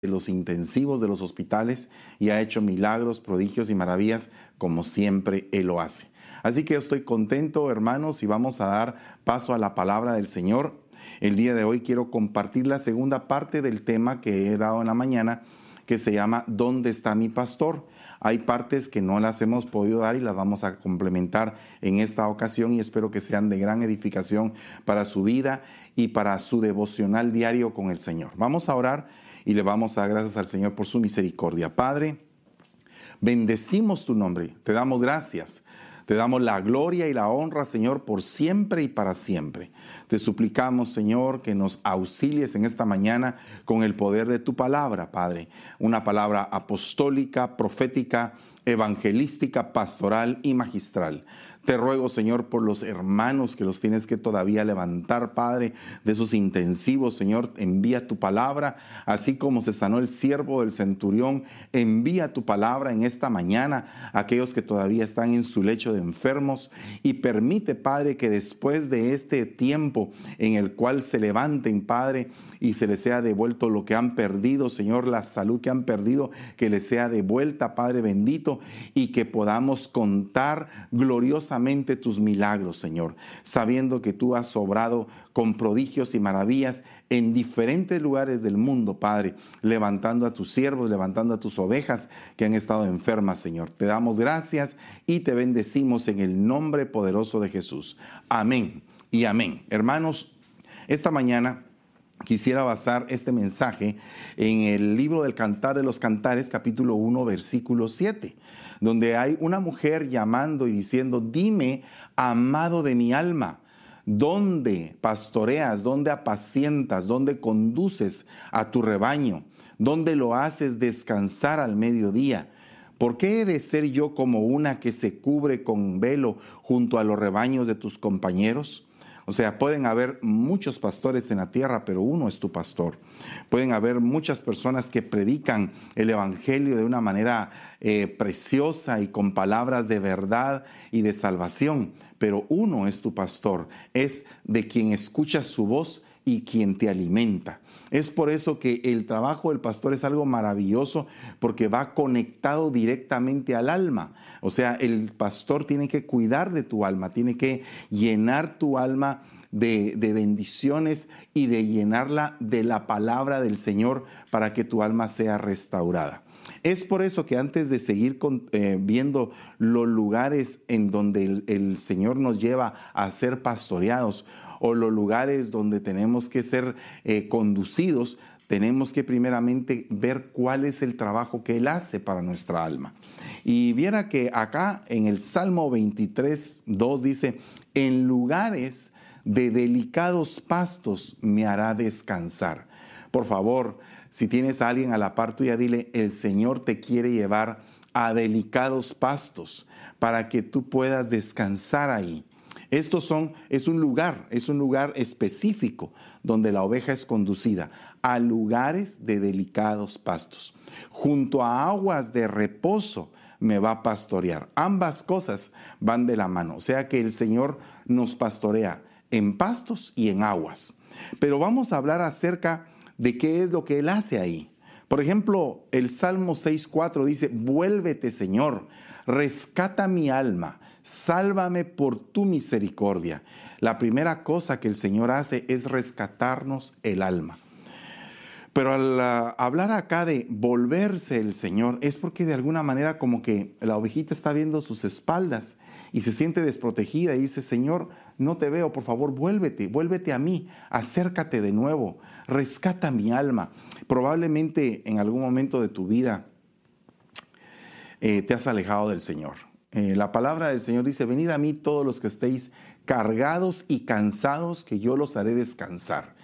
de los intensivos de los hospitales y ha hecho milagros, prodigios y maravillas como siempre Él lo hace. Así que yo estoy contento, hermanos, y vamos a dar paso a la palabra del Señor. El día de hoy quiero compartir la segunda parte del tema que he dado en la mañana, que se llama ¿Dónde está mi pastor? Hay partes que no las hemos podido dar y las vamos a complementar en esta ocasión y espero que sean de gran edificación para su vida y para su devocional diario con el Señor. Vamos a orar y le vamos a dar gracias al Señor por su misericordia. Padre, bendecimos tu nombre, te damos gracias. Te damos la gloria y la honra, Señor, por siempre y para siempre. Te suplicamos, Señor, que nos auxilies en esta mañana con el poder de tu palabra, Padre. Una palabra apostólica, profética, evangelística, pastoral y magistral. Te ruego, Señor, por los hermanos que los tienes que todavía levantar, Padre, de esos intensivos, Señor, envía tu palabra, así como se sanó el siervo del centurión, envía tu palabra en esta mañana a aquellos que todavía están en su lecho de enfermos. Y permite, Padre, que después de este tiempo en el cual se levanten, Padre, y se les sea devuelto lo que han perdido, Señor, la salud que han perdido, que les sea devuelta, Padre bendito, y que podamos contar gloriosamente tus milagros, Señor, sabiendo que tú has obrado con prodigios y maravillas en diferentes lugares del mundo, Padre, levantando a tus siervos, levantando a tus ovejas que han estado enfermas, Señor. Te damos gracias y te bendecimos en el nombre poderoso de Jesús. Amén y amén. Hermanos, esta mañana quisiera basar este mensaje en el libro del Cantar de los Cantares, capítulo 1, versículo 7 donde hay una mujer llamando y diciendo, dime, amado de mi alma, ¿dónde pastoreas, dónde apacientas, dónde conduces a tu rebaño, dónde lo haces descansar al mediodía? ¿Por qué he de ser yo como una que se cubre con velo junto a los rebaños de tus compañeros? O sea, pueden haber muchos pastores en la tierra, pero uno es tu pastor. Pueden haber muchas personas que predican el Evangelio de una manera eh, preciosa y con palabras de verdad y de salvación, pero uno es tu pastor, es de quien escuchas su voz y quien te alimenta. Es por eso que el trabajo del pastor es algo maravilloso porque va conectado directamente al alma. O sea, el pastor tiene que cuidar de tu alma, tiene que llenar tu alma de, bendiciones y de llenarla de la palabra del Señor para que tu alma sea restaurada. Es por eso que antes de seguir eh, viendo los lugares en donde el, el Señor nos lleva a ser pastoreados, o los lugares donde tenemos que ser eh, conducidos, tenemos que primeramente ver cuál es el trabajo que Él hace para nuestra alma. Y viera que acá en el Salmo 23, 2 dice, en lugares de delicados pastos me hará descansar. Por favor, si tienes a alguien a la par tuya, dile, el Señor te quiere llevar a delicados pastos para que tú puedas descansar ahí. Estos son, es un lugar, es un lugar específico donde la oveja es conducida a lugares de delicados pastos. Junto a aguas de reposo me va a pastorear. Ambas cosas van de la mano. O sea que el Señor nos pastorea en pastos y en aguas. Pero vamos a hablar acerca de qué es lo que Él hace ahí. Por ejemplo, el Salmo 6.4 dice, vuélvete Señor, rescata mi alma sálvame por tu misericordia. La primera cosa que el Señor hace es rescatarnos el alma. Pero al ah, hablar acá de volverse el Señor, es porque de alguna manera como que la ovejita está viendo sus espaldas y se siente desprotegida y dice, Señor, no te veo, por favor, vuélvete, vuélvete a mí, acércate de nuevo, rescata mi alma. Probablemente en algún momento de tu vida eh, te has alejado del Señor. Eh, la palabra del Señor dice, venid a mí todos los que estéis cargados y cansados, que yo los haré descansar.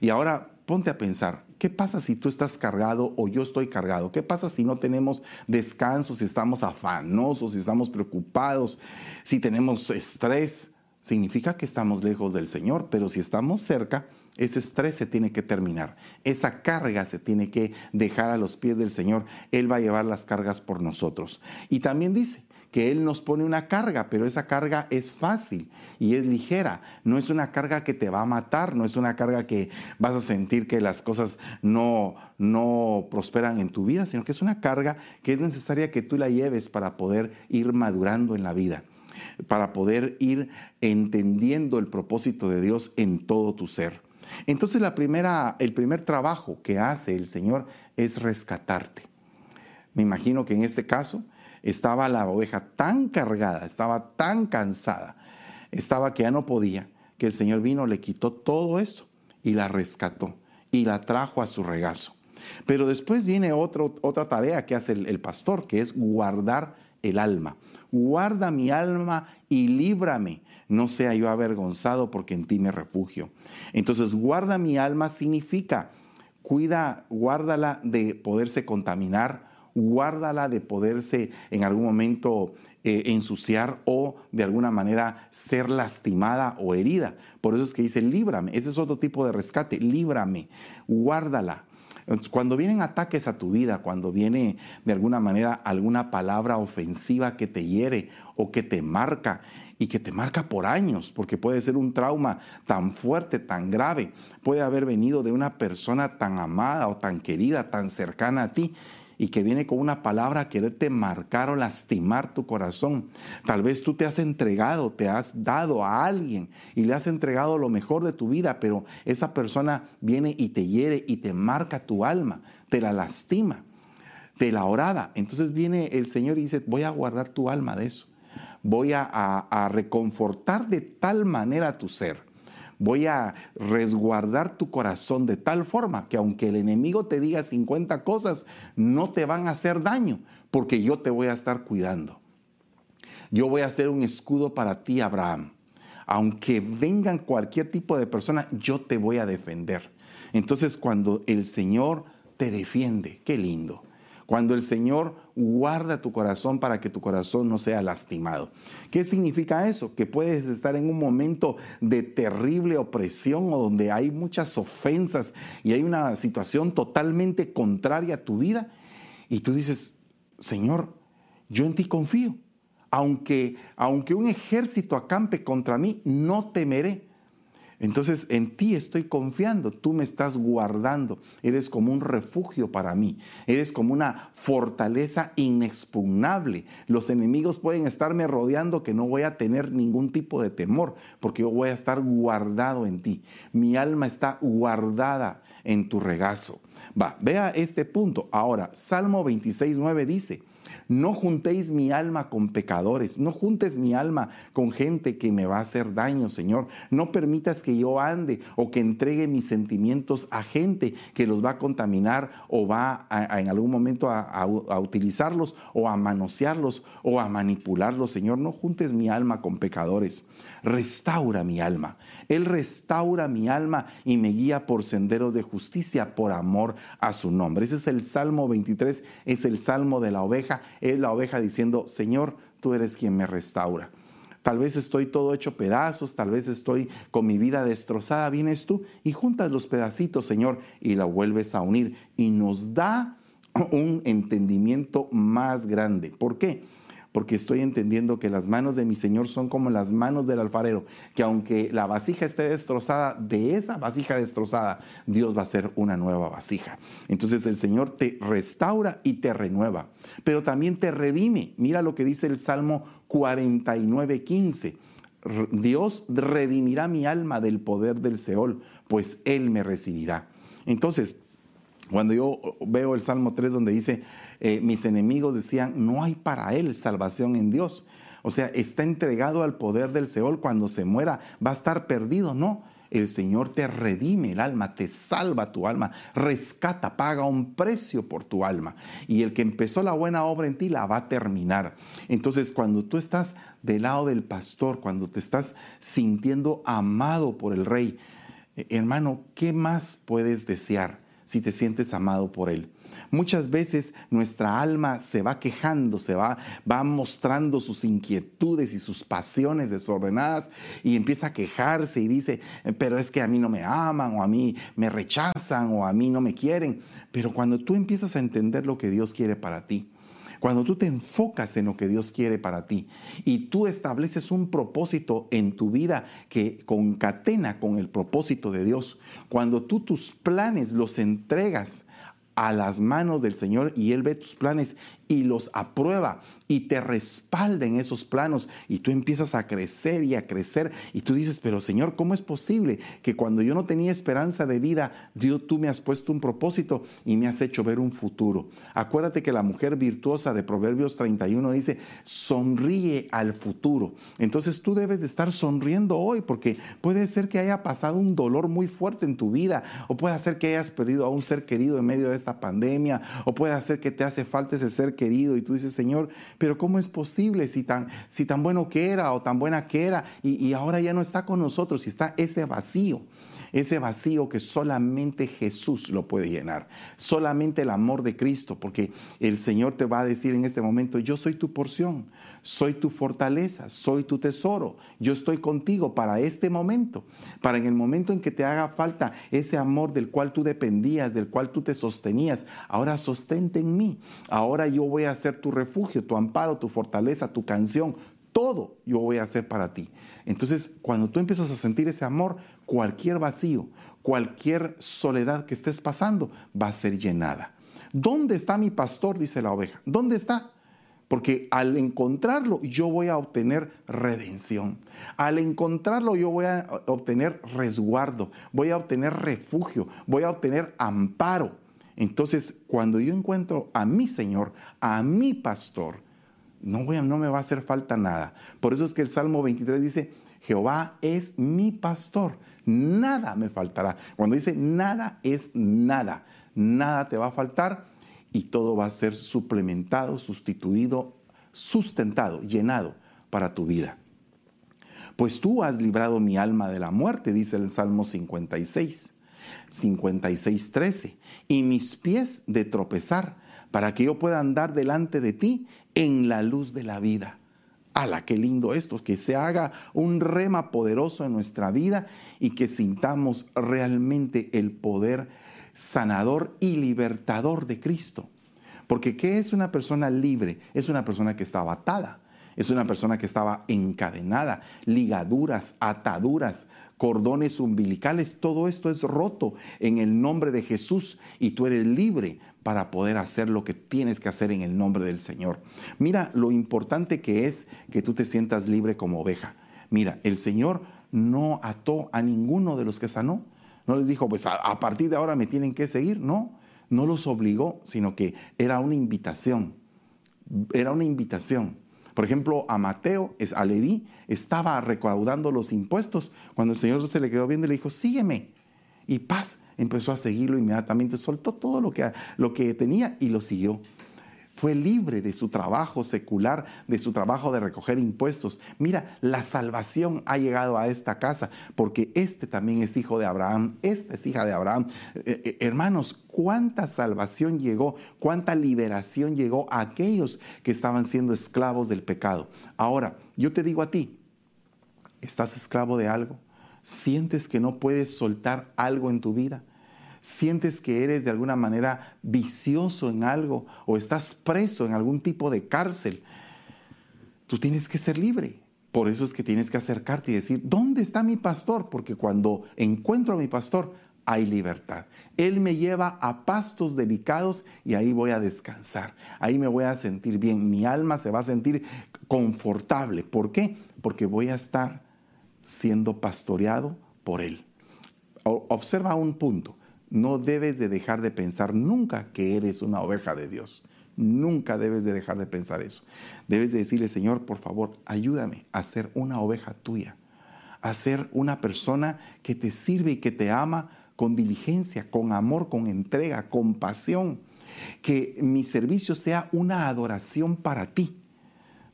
Y ahora ponte a pensar, ¿qué pasa si tú estás cargado o yo estoy cargado? ¿Qué pasa si no tenemos descanso, si estamos afanosos, si estamos preocupados, si tenemos estrés? Significa que estamos lejos del Señor, pero si estamos cerca, ese estrés se tiene que terminar, esa carga se tiene que dejar a los pies del Señor. Él va a llevar las cargas por nosotros. Y también dice, que Él nos pone una carga, pero esa carga es fácil y es ligera. No es una carga que te va a matar, no es una carga que vas a sentir que las cosas no, no prosperan en tu vida, sino que es una carga que es necesaria que tú la lleves para poder ir madurando en la vida para poder ir entendiendo el propósito de Dios en todo tu ser. Entonces la primera, el primer trabajo que hace el Señor es rescatarte. Me imagino que en este caso estaba la oveja tan cargada, estaba tan cansada, estaba que ya no podía, que el Señor vino, le quitó todo eso y la rescató y la trajo a su regazo. Pero después viene otra tarea que hace el pastor, que es guardar el alma. Guarda mi alma y líbrame, no sea yo avergonzado porque en ti me refugio. Entonces, guarda mi alma significa, cuida, guárdala de poderse contaminar, guárdala de poderse en algún momento eh, ensuciar o de alguna manera ser lastimada o herida. Por eso es que dice, líbrame. Ese es otro tipo de rescate, líbrame, guárdala. Cuando vienen ataques a tu vida, cuando viene de alguna manera alguna palabra ofensiva que te hiere o que te marca y que te marca por años, porque puede ser un trauma tan fuerte, tan grave, puede haber venido de una persona tan amada o tan querida, tan cercana a ti, y que viene con una palabra a quererte marcar o lastimar tu corazón. Tal vez tú te has entregado, te has dado a alguien y le has entregado lo mejor de tu vida, pero esa persona viene y te hiere y te marca tu alma, te la lastima, te la orada. Entonces viene el Señor y dice, voy a guardar tu alma de eso. Voy a, a reconfortar de tal manera tu ser voy a resguardar tu corazón de tal forma que aunque el enemigo te diga 50 cosas, no te van a hacer daño, porque yo te voy a estar cuidando. Yo voy a ser un escudo para ti, Abraham. Aunque vengan cualquier tipo de persona, yo te voy a defender. Entonces cuando el Señor te defiende, qué lindo cuando el Señor guarda tu corazón para que tu corazón no sea lastimado. ¿Qué significa eso? Que puedes estar en un momento de terrible opresión o donde hay muchas ofensas y hay una situación totalmente contraria a tu vida y tú dices, Señor, yo en ti confío. Aunque, aunque un ejército acampe contra mí, no temeré entonces en ti estoy confiando, tú me estás guardando, eres como un refugio para mí, eres como una fortaleza inexpugnable. Los enemigos pueden estarme rodeando que no voy a tener ningún tipo de temor, porque yo voy a estar guardado en ti. Mi alma está guardada en tu regazo. Va, vea este punto. Ahora, Salmo 26, 9 dice, no juntéis mi alma con pecadores, no juntes mi alma con gente que me va a hacer daño, Señor. No permitas que yo ande o que entregue mis sentimientos a gente que los va a contaminar o va en algún momento a, utilizarlos o a manosearlos o a manipularlos, Señor. No juntes mi alma con pecadores. Restaura mi alma. Él restaura mi alma y me guía por senderos de justicia por amor a su nombre. Ese es el Salmo 23, es el Salmo de la oveja es la oveja diciendo, Señor, tú eres quien me restaura. Tal vez estoy todo hecho pedazos, tal vez estoy con mi vida destrozada. Vienes tú y juntas los pedacitos, Señor, y la vuelves a unir. Y nos da un entendimiento más grande. ¿Por qué? Porque estoy entendiendo que las manos de mi Señor son como las manos del alfarero, que aunque la vasija esté destrozada, de esa vasija destrozada, Dios va a hacer una nueva vasija. Entonces el Señor te restaura y te renueva, pero también te redime. Mira lo que dice el Salmo 49, 15. Dios redimirá mi alma del poder del Seol, pues Él me recibirá. Entonces, cuando yo veo el Salmo 3 donde dice, eh, mis enemigos decían, no hay para él salvación en Dios. O sea, está entregado al poder del Seol, cuando se muera va a estar perdido. No, el Señor te redime el alma, te salva tu alma, rescata, paga un precio por tu alma. Y el que empezó la buena obra en ti la va a terminar. Entonces, cuando tú estás del lado del pastor, cuando te estás sintiendo amado por el rey, eh, hermano, ¿qué más puedes desear si te sientes amado por él? Muchas veces nuestra alma se va quejando, se va, va mostrando sus inquietudes y sus pasiones desordenadas y empieza a quejarse y dice, pero es que a mí no me aman o a mí me rechazan o a mí no me quieren. Pero cuando tú empiezas a entender lo que Dios quiere para ti, Cuando tú te enfocas en lo que Dios quiere para ti y tú estableces un propósito en tu vida que concatena con el propósito de Dios, cuando tú tus planes los entregas a las manos del Señor y Él ve tus planes y los aprueba y te respalda en esos planos y tú empiezas a crecer y a crecer y tú dices, pero Señor, ¿cómo es posible que cuando yo no tenía esperanza de vida, Dios tú me has puesto un propósito y me has hecho ver un futuro? Acuérdate que la mujer virtuosa de Proverbios 31 dice, sonríe al futuro. Entonces tú debes de estar sonriendo hoy porque puede ser que haya pasado un dolor muy fuerte en tu vida o puede ser que hayas perdido a un ser querido en medio de esta pandemia o puede ser que te hace falta ese ser querido y tú dices, Señor, pero ¿cómo es posible si tan, si tan bueno que era o tan buena que era y, y ahora ya no está con nosotros y está ese vacío? ese vacío que solamente Jesús lo puede llenar, solamente el amor de Cristo, porque el Señor te va a decir en este momento, yo soy tu porción, soy tu fortaleza, soy tu tesoro, yo estoy contigo para este momento, para en el momento en que te haga falta ese amor del cual tú dependías, del cual tú te sostenías, ahora sostente en mí, ahora yo voy a ser tu refugio, tu amparo, tu fortaleza, tu canción, todo yo voy a hacer para ti. Entonces, cuando tú empiezas a sentir ese amor, cualquier vacío, cualquier soledad que estés pasando va a ser llenada. ¿Dónde está mi pastor? Dice la oveja. ¿Dónde está? Porque al encontrarlo yo voy a obtener redención. Al encontrarlo yo voy a obtener resguardo, voy a obtener refugio, voy a obtener amparo. Entonces, cuando yo encuentro a mi Señor, a mi pastor, no, voy no me va a hacer falta nada. Por eso es que el Salmo 23 dice, Jehová es mi pastor, nada me faltará. Cuando dice nada es nada, nada te va a faltar y todo va a ser suplementado, sustituido, sustentado, llenado para tu vida. Pues tú has librado mi alma de la muerte, dice el Salmo 56, 56, 13, y mis pies de tropezar, para que yo pueda andar delante de ti en la luz de la vida. ¡Hala, qué lindo esto! Que se haga un rema poderoso en nuestra vida y que sintamos realmente el poder sanador y libertador de Cristo. Porque ¿qué es una persona libre? Es una persona que estaba atada, es una persona que estaba encadenada, ligaduras, ataduras, cordones umbilicales, todo esto es roto en el nombre de Jesús y tú eres libre para poder hacer lo que tienes que hacer en el nombre del Señor. Mira lo importante que es que tú te sientas libre como oveja. Mira, el Señor no ató a ninguno de los que sanó. No les dijo, pues a, partir de ahora me tienen que seguir. No, no los obligó, sino que era una invitación. Era una invitación. Por ejemplo, a Mateo, a Leví, estaba recaudando los impuestos. Cuando el Señor se le quedó viendo, le dijo, sígueme. Y paz, empezó a seguirlo inmediatamente, soltó todo lo que, lo que tenía y lo siguió. Fue libre de su trabajo secular, de su trabajo de recoger impuestos. Mira, la salvación ha llegado a esta casa porque este también es hijo de Abraham, esta es hija de Abraham. Eh, eh, hermanos, cuánta salvación llegó, cuánta liberación llegó a aquellos que estaban siendo esclavos del pecado. Ahora, yo te digo a ti, ¿estás esclavo de algo? ¿Sientes que no puedes soltar algo en tu vida? Sientes que eres de alguna manera vicioso en algo o estás preso en algún tipo de cárcel, tú tienes que ser libre. Por eso es que tienes que acercarte y decir, ¿dónde está mi pastor? Porque cuando encuentro a mi pastor, hay libertad. Él me lleva a pastos delicados y ahí voy a descansar. Ahí me voy a sentir bien. Mi alma se va a sentir confortable. ¿Por qué? Porque voy a estar siendo pastoreado por Él. Observa un punto no debes de dejar de pensar nunca que eres una oveja de Dios. Nunca debes de dejar de pensar eso. Debes de decirle, Señor, por favor, ayúdame a ser una oveja tuya, a ser una persona que te sirve y que te ama con diligencia, con amor, con entrega, con pasión. Que mi servicio sea una adoración para ti.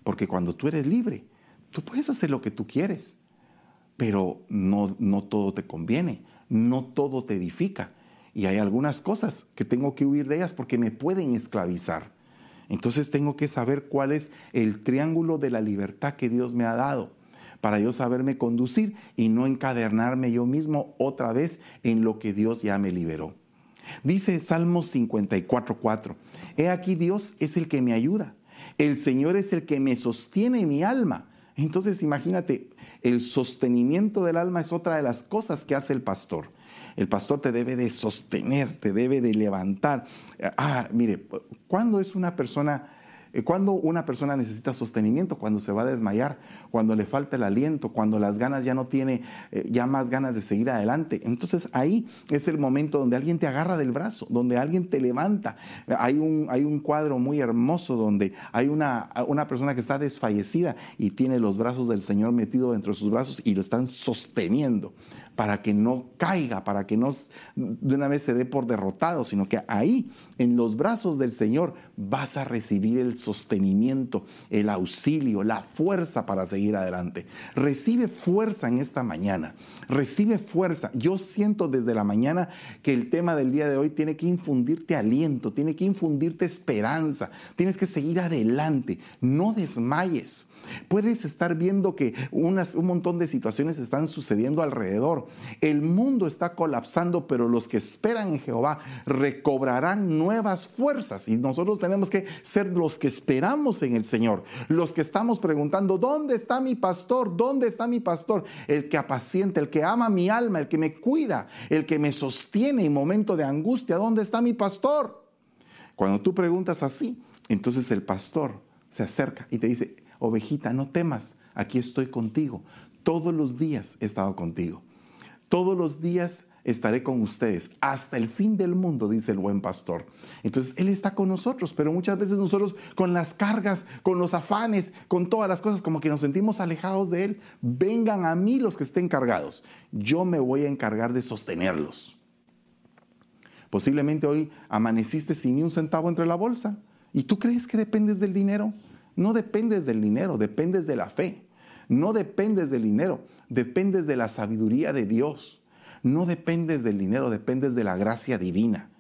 Porque cuando tú eres libre, tú puedes hacer lo que tú quieres, pero no, no todo te conviene, no todo te edifica y hay algunas cosas que tengo que huir de ellas porque me pueden esclavizar. Entonces tengo que saber cuál es el triángulo de la libertad que Dios me ha dado para yo saberme conducir y no encadernarme yo mismo otra vez en lo que Dios ya me liberó. Dice Salmos 54:4, He aquí Dios es el que me ayuda, el Señor es el que me sostiene mi alma. Entonces imagínate, el sostenimiento del alma es otra de las cosas que hace el pastor. El pastor te debe de sostener, te debe de levantar. Ah, mire, ¿cuándo es una persona eh, cuando una persona necesita sostenimiento, cuando se va a desmayar, cuando le falta el aliento, cuando las ganas ya no tiene eh, ya más ganas de seguir adelante. Entonces ahí es el momento donde alguien te agarra del brazo, donde alguien te levanta. Hay un, hay un cuadro muy hermoso donde hay una, una persona que está desfallecida y tiene los brazos del Señor metido dentro de sus brazos y lo están sosteniendo para que no caiga, para que no de una vez se dé por derrotado, sino que ahí, en los brazos del Señor, vas a recibir el sostenimiento, el auxilio, la fuerza para seguir adelante. Recibe fuerza en esta mañana, recibe fuerza. Yo siento desde la mañana que el tema del día de hoy tiene que infundirte aliento, tiene que infundirte esperanza, tienes que seguir adelante, no desmayes. Puedes estar viendo que un montón de situaciones están sucediendo alrededor. El mundo está colapsando, pero los que esperan en Jehová recobrarán nuevas fuerzas. Y nosotros tenemos que ser los que esperamos en el Señor. Los que estamos preguntando, ¿dónde está mi pastor? ¿Dónde está mi pastor? El que apacienta, el que ama mi alma, el que me cuida, el que me sostiene en momento de angustia. ¿Dónde está mi pastor? Cuando tú preguntas así, entonces el pastor se acerca y te dice, ovejita, no temas, aquí estoy contigo. Todos los días he estado contigo. Todos los días estaré con ustedes hasta el fin del mundo, dice el buen pastor. Entonces, Él está con nosotros, pero muchas veces nosotros con las cargas, con los afanes, con todas las cosas, como que nos sentimos alejados de Él. Vengan a mí los que estén cargados. Yo me voy a encargar de sostenerlos. Posiblemente hoy amaneciste sin ni un centavo entre la bolsa. ¿Y tú crees que dependes del dinero? No dependes del dinero, dependes de la fe. No dependes del dinero, dependes de la sabiduría de Dios. No dependes del dinero, dependes de la gracia divina.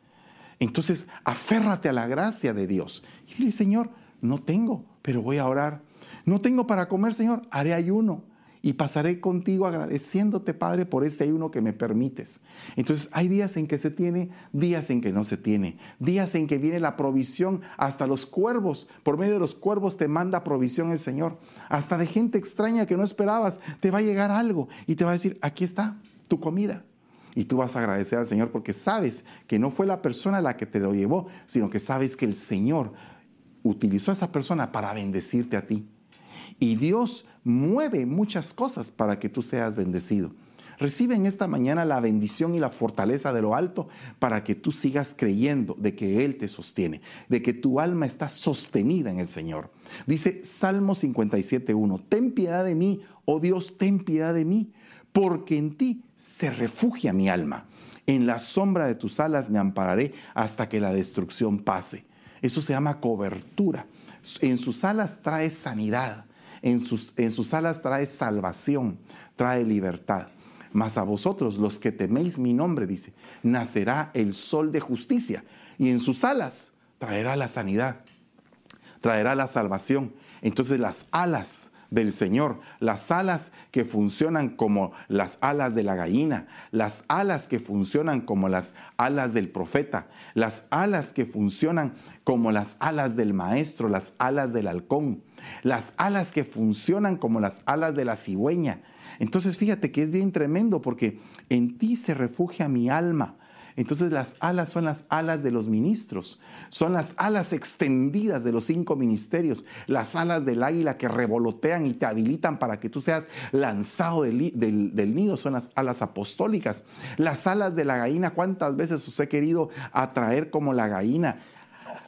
Entonces, aférrate a la gracia de Dios. Y dile, Señor, no tengo, pero voy a orar. No tengo para comer, Señor, haré ayuno y pasaré contigo agradeciéndote, Padre, por este ayuno que me permites. Entonces hay días en que se tiene, días en que no se tiene, días en que viene la provisión, hasta los cuervos, por medio de los cuervos te manda provisión el Señor, hasta de gente extraña que no esperabas, te va a llegar algo y te va a decir, aquí está tu comida. Y tú vas a agradecer al Señor porque sabes que no fue la persona la que te lo llevó, sino que sabes que el Señor utilizó a esa persona para bendecirte a ti. Y Dios mueve muchas cosas para que tú seas bendecido. Recibe en esta mañana la bendición y la fortaleza de lo alto para que tú sigas creyendo de que Él te sostiene, de que tu alma está sostenida en el Señor. Dice Salmo 57.1, ten piedad de mí, oh Dios, ten piedad de mí, porque en ti se refugia mi alma. En la sombra de tus alas me ampararé hasta que la destrucción pase. Eso se llama cobertura. En sus alas trae sanidad en sus, en sus alas trae salvación, trae libertad. Mas a vosotros, los que teméis mi nombre, dice, nacerá el sol de justicia y en sus alas traerá la sanidad, traerá la salvación. Entonces las alas del Señor, las alas que funcionan como las alas de la gallina, las alas que funcionan como las alas del profeta, las alas que funcionan como las alas del maestro, las alas del halcón, las alas que funcionan como las alas de la cigüeña. Entonces fíjate que es bien tremendo porque en ti se refugia mi alma. Entonces las alas son las alas de los ministros, son las alas extendidas de los cinco ministerios, las alas del águila que revolotean y te habilitan para que tú seas lanzado del, nido, son las alas apostólicas. Las alas de la gallina, ¿cuántas veces os he querido atraer como la gallina?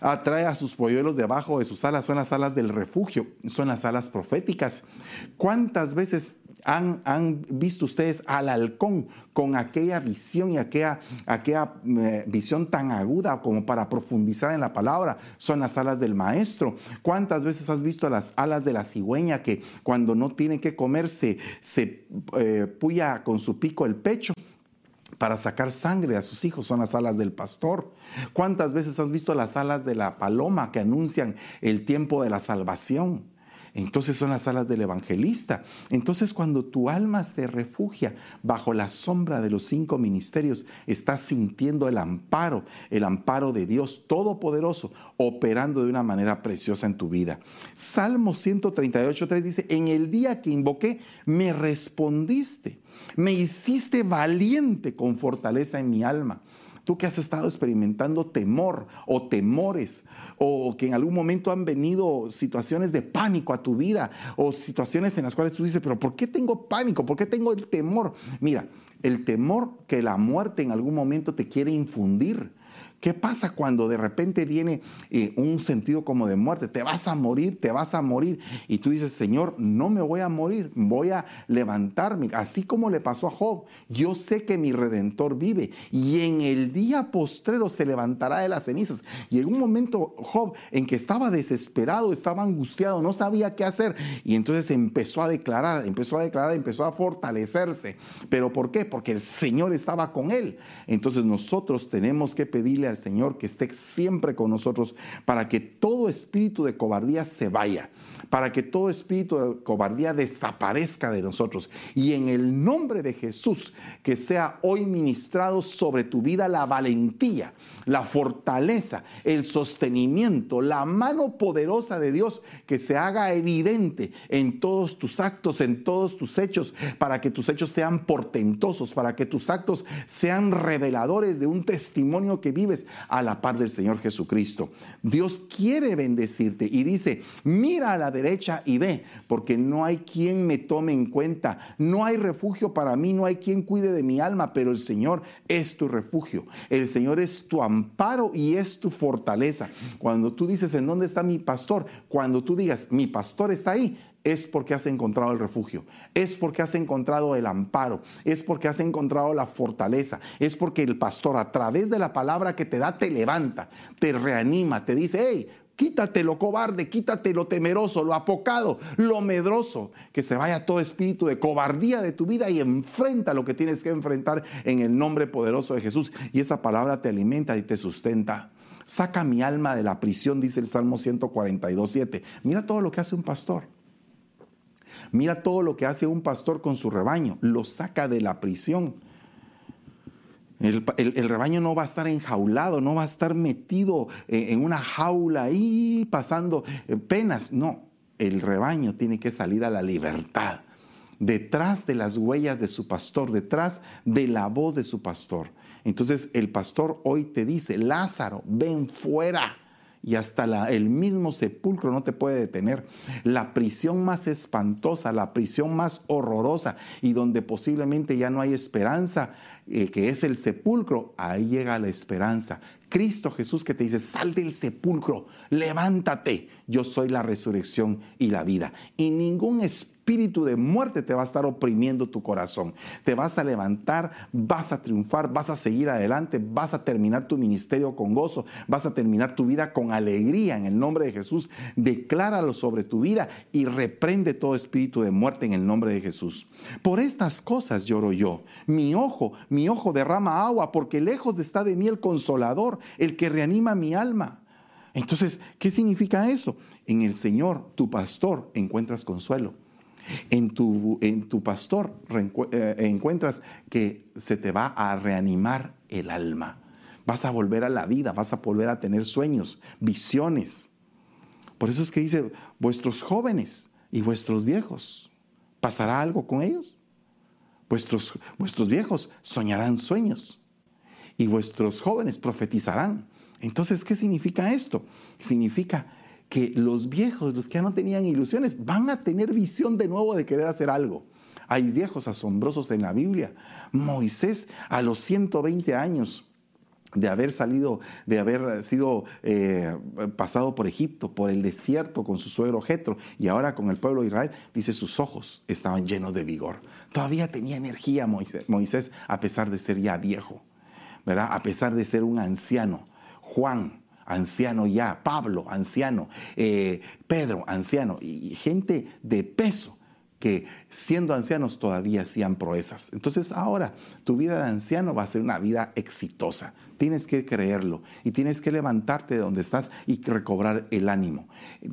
Atrae a sus polluelos debajo de sus alas, son las alas del refugio, son las alas proféticas. ¿Cuántas veces han, han visto ustedes al halcón con aquella visión y aquella, aquella eh, visión tan aguda como para profundizar en la palabra? Son las alas del maestro. ¿Cuántas veces has visto las alas de la cigüeña que cuando no tiene que comer se, eh, puya con su pico el pecho? Para sacar sangre a sus hijos son las alas del pastor. ¿Cuántas veces has visto las alas de la paloma que anuncian el tiempo de la salvación? Entonces son las alas del evangelista. Entonces cuando tu alma se refugia bajo la sombra de los cinco ministerios, estás sintiendo el amparo, el amparo de Dios Todopoderoso, operando de una manera preciosa en tu vida. Salmo 138, 3 dice, en el día que invoqué, me respondiste, me hiciste valiente con fortaleza en mi alma. Tú que has estado experimentando temor o temores, o que en algún momento han venido situaciones de pánico a tu vida, o situaciones en las cuales tú dices, pero ¿por qué tengo pánico? ¿Por qué tengo el temor? Mira, el temor que la muerte en algún momento te quiere infundir ¿Qué pasa cuando de repente viene eh, un sentido como de muerte? Te vas a morir, te vas a morir. Y tú dices, Señor, no me voy a morir, voy a levantarme. Así como le pasó a Job, yo sé que mi redentor vive y en el día postrero se levantará de las cenizas. Y en un momento Job en que estaba desesperado, estaba angustiado, no sabía qué hacer. Y entonces empezó a declarar, empezó a declarar, empezó a fortalecerse. ¿Pero por qué? Porque el Señor estaba con él. Entonces nosotros tenemos que pedirle al Señor que esté siempre con nosotros para que todo espíritu de cobardía se vaya para que todo espíritu de cobardía desaparezca de nosotros. Y en el nombre de Jesús, que sea hoy ministrado sobre tu vida la valentía, la fortaleza, el sostenimiento, la mano poderosa de Dios, que se haga evidente en todos tus actos, en todos tus hechos, para que tus hechos sean portentosos, para que tus actos sean reveladores de un testimonio que vives a la par del Señor Jesucristo. Dios quiere bendecirte y dice, mira a la derecha y ve, porque no hay quien me tome en cuenta, no hay refugio para mí, no hay quien cuide de mi alma, pero el Señor es tu refugio, el Señor es tu amparo y es tu fortaleza. Cuando tú dices, ¿en dónde está mi pastor? Cuando tú digas, mi pastor está ahí, es porque has encontrado el refugio, es porque has encontrado el amparo, es porque has encontrado la fortaleza, es porque el pastor a través de la palabra que te da te levanta, te reanima, te dice, hey, Quítate lo cobarde, quítate lo temeroso, lo apocado, lo medroso, que se vaya todo espíritu de cobardía de tu vida y enfrenta lo que tienes que enfrentar en el nombre poderoso de Jesús. Y esa palabra te alimenta y te sustenta. Saca mi alma de la prisión, dice el Salmo 142, 7. Mira todo lo que hace un pastor. Mira todo lo que hace un pastor con su rebaño. Lo saca de la prisión el, rebaño no va a estar enjaulado, no va a estar metido eh, en una jaula ahí pasando eh, penas. No, el rebaño tiene que salir a la libertad, detrás de las huellas de su pastor, detrás de la voz de su pastor. Entonces el pastor hoy te dice, Lázaro, ven fuera y hasta el mismo sepulcro no te puede detener. La prisión más espantosa, la prisión más horrorosa y donde posiblemente ya no hay esperanza, eh, que es el sepulcro, ahí llega la esperanza. Cristo Jesús que te dice, sal del sepulcro, levántate, yo soy la resurrección y la vida. Y ningún espíritu de muerte te va a estar oprimiendo tu corazón. Te vas a levantar, vas a triunfar, vas a seguir adelante, vas a terminar tu ministerio con gozo, vas a terminar tu vida con alegría en el nombre de Jesús. Decláralo sobre tu vida y reprende todo espíritu de muerte en el nombre de Jesús. Por estas cosas lloro yo. Mi ojo, mi ojo derrama agua porque lejos está de mí el consolador, el que reanima mi alma. Entonces, ¿qué significa eso? En el Señor, tu pastor, encuentras consuelo. En tu, en tu pastor eh, encuentras que se te va a reanimar el alma. Vas a volver a la vida, vas a volver a tener sueños, visiones. Por eso es que dice, vuestros jóvenes y vuestros viejos, ¿pasará algo con ellos? Vuestros, vuestros viejos soñarán sueños y vuestros jóvenes profetizarán. Entonces, ¿qué significa esto? Significa que los viejos, los que ya no tenían ilusiones, van a tener visión de nuevo de querer hacer algo. Hay viejos asombrosos en la Biblia. Moisés a los 120 años de haber salido, de haber sido eh, pasado por Egipto, por el desierto con su suegro Jetro y ahora con el pueblo de Israel, dice sus ojos estaban llenos de vigor. Todavía tenía energía Moisés, Moisés a pesar de ser ya viejo, ¿verdad? A pesar de ser un anciano. Juan, anciano ya, Pablo, anciano, eh, Pedro, anciano, y gente de peso que siendo ancianos todavía hacían proezas. Entonces ahora tu vida de anciano va a ser una vida exitosa. Tienes que creerlo y tienes que levantarte de donde estás y recobrar el ánimo.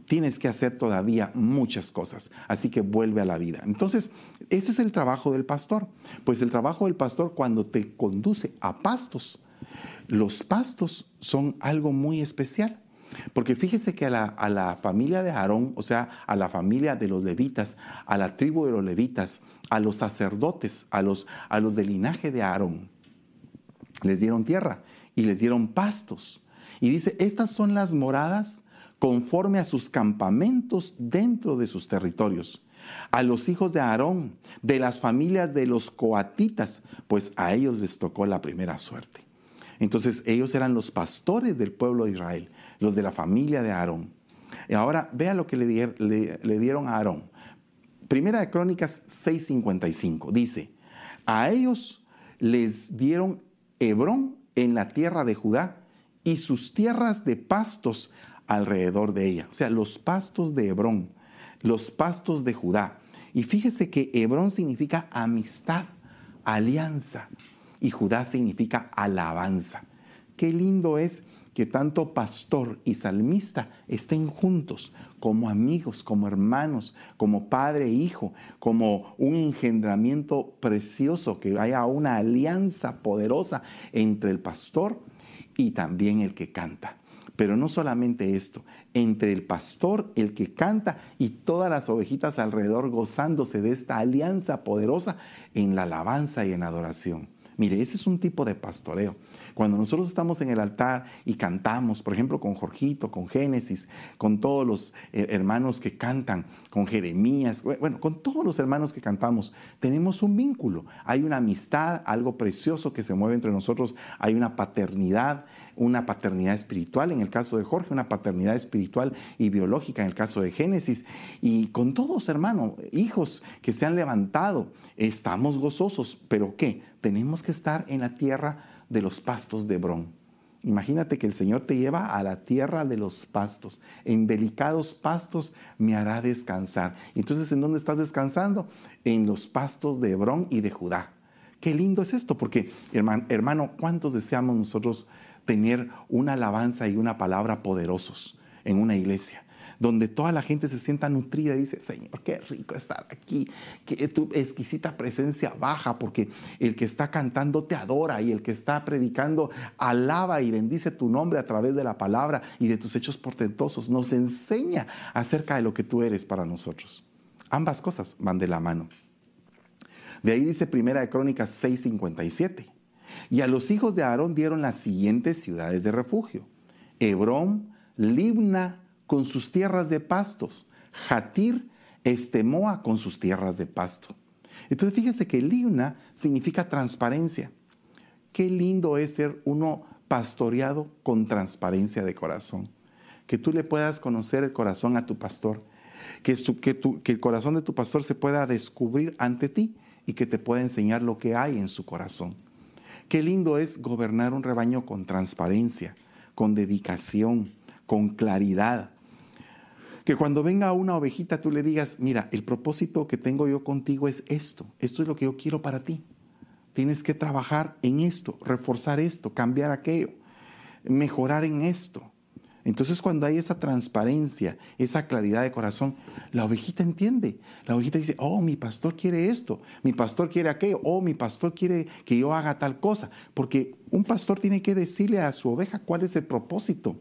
Tienes que hacer todavía muchas cosas. Así que vuelve a la vida. Entonces, ese es el trabajo del pastor. Pues el trabajo del pastor cuando te conduce a pastos. Los pastos son algo muy especial. Porque fíjese que a la, familia de Aarón, o sea, a la familia de los levitas, a la tribu de los levitas, a los sacerdotes, a los, a los del linaje de Aarón, les dieron tierra y les dieron pastos. Y dice, estas son las moradas conforme a sus campamentos dentro de sus territorios. A los hijos de Aarón, de las familias de los coatitas, pues a ellos les tocó la primera suerte. Entonces ellos eran los pastores del pueblo de Israel los de la familia de Aarón. Y ahora vea lo que le, dieron a Aarón. Primera de Crónicas 6:55 dice, a ellos les dieron Hebrón en la tierra de Judá y sus tierras de pastos alrededor de ella. O sea, los pastos de Hebrón, los pastos de Judá. Y fíjese que Hebrón significa amistad, alianza, y Judá significa alabanza. Qué lindo es que tanto pastor y salmista estén juntos como amigos, como hermanos, como padre e hijo, como un engendramiento precioso, que haya una alianza poderosa entre el pastor y también el que canta. Pero no solamente esto, entre el pastor, el que canta y todas las ovejitas alrededor gozándose de esta alianza poderosa en la alabanza y en adoración. Mire, ese es un tipo de pastoreo. Cuando nosotros estamos en el altar y cantamos, por ejemplo, con Jorgito, con Génesis, con todos los eh, hermanos que cantan, con Jeremías, bueno, con todos los hermanos que cantamos, tenemos un vínculo. Hay una amistad, algo precioso que se mueve entre nosotros, hay una paternidad, una paternidad espiritual en el caso de Jorge, una paternidad espiritual y biológica en el caso de Génesis. Y con todos, hermanos, hijos que se han levantado, estamos gozosos, pero ¿qué? Tenemos que estar en la tierra de los pastos de Hebrón. Imagínate que el Señor te lleva a la tierra de los pastos. En delicados pastos me hará descansar. Entonces, ¿en dónde estás descansando? En los pastos de Hebrón y de Judá. Qué lindo es esto, porque hermano, hermano, ¿cuántos deseamos nosotros tener una alabanza y una palabra poderosos en una iglesia? donde toda la gente se sienta nutrida y dice, Señor, qué rico estar aquí, que tu exquisita presencia baja, porque el que está cantando te adora y el que está predicando alaba y bendice tu nombre a través de la palabra y de tus hechos portentosos, nos enseña acerca de lo que tú eres para nosotros. Ambas cosas van de la mano. De ahí dice Primera de Crónicas 6:57. Y a los hijos de Aarón dieron las siguientes ciudades de refugio: Hebrón, Libna, con sus tierras de pastos, Jatir, Estemoa con sus tierras de pasto. Entonces fíjese que Libna significa transparencia. Qué lindo es ser uno pastoreado con transparencia de corazón. Que tú le puedas conocer el corazón a tu pastor. Que, que, que el corazón de tu pastor se pueda descubrir ante ti y que te pueda enseñar lo que hay en su corazón. Qué lindo es gobernar un rebaño con transparencia, con dedicación, con claridad, que cuando venga una ovejita tú le digas, mira, el propósito que tengo yo contigo es esto, esto es lo que yo quiero para ti. Tienes que trabajar en esto, reforzar esto, cambiar aquello, mejorar en esto. Entonces cuando hay esa transparencia, esa claridad de corazón, la ovejita entiende. La ovejita dice, oh, mi pastor quiere esto, mi pastor quiere aquello, oh, mi pastor quiere que yo haga tal cosa. Porque un pastor tiene que decirle a su oveja cuál es el propósito.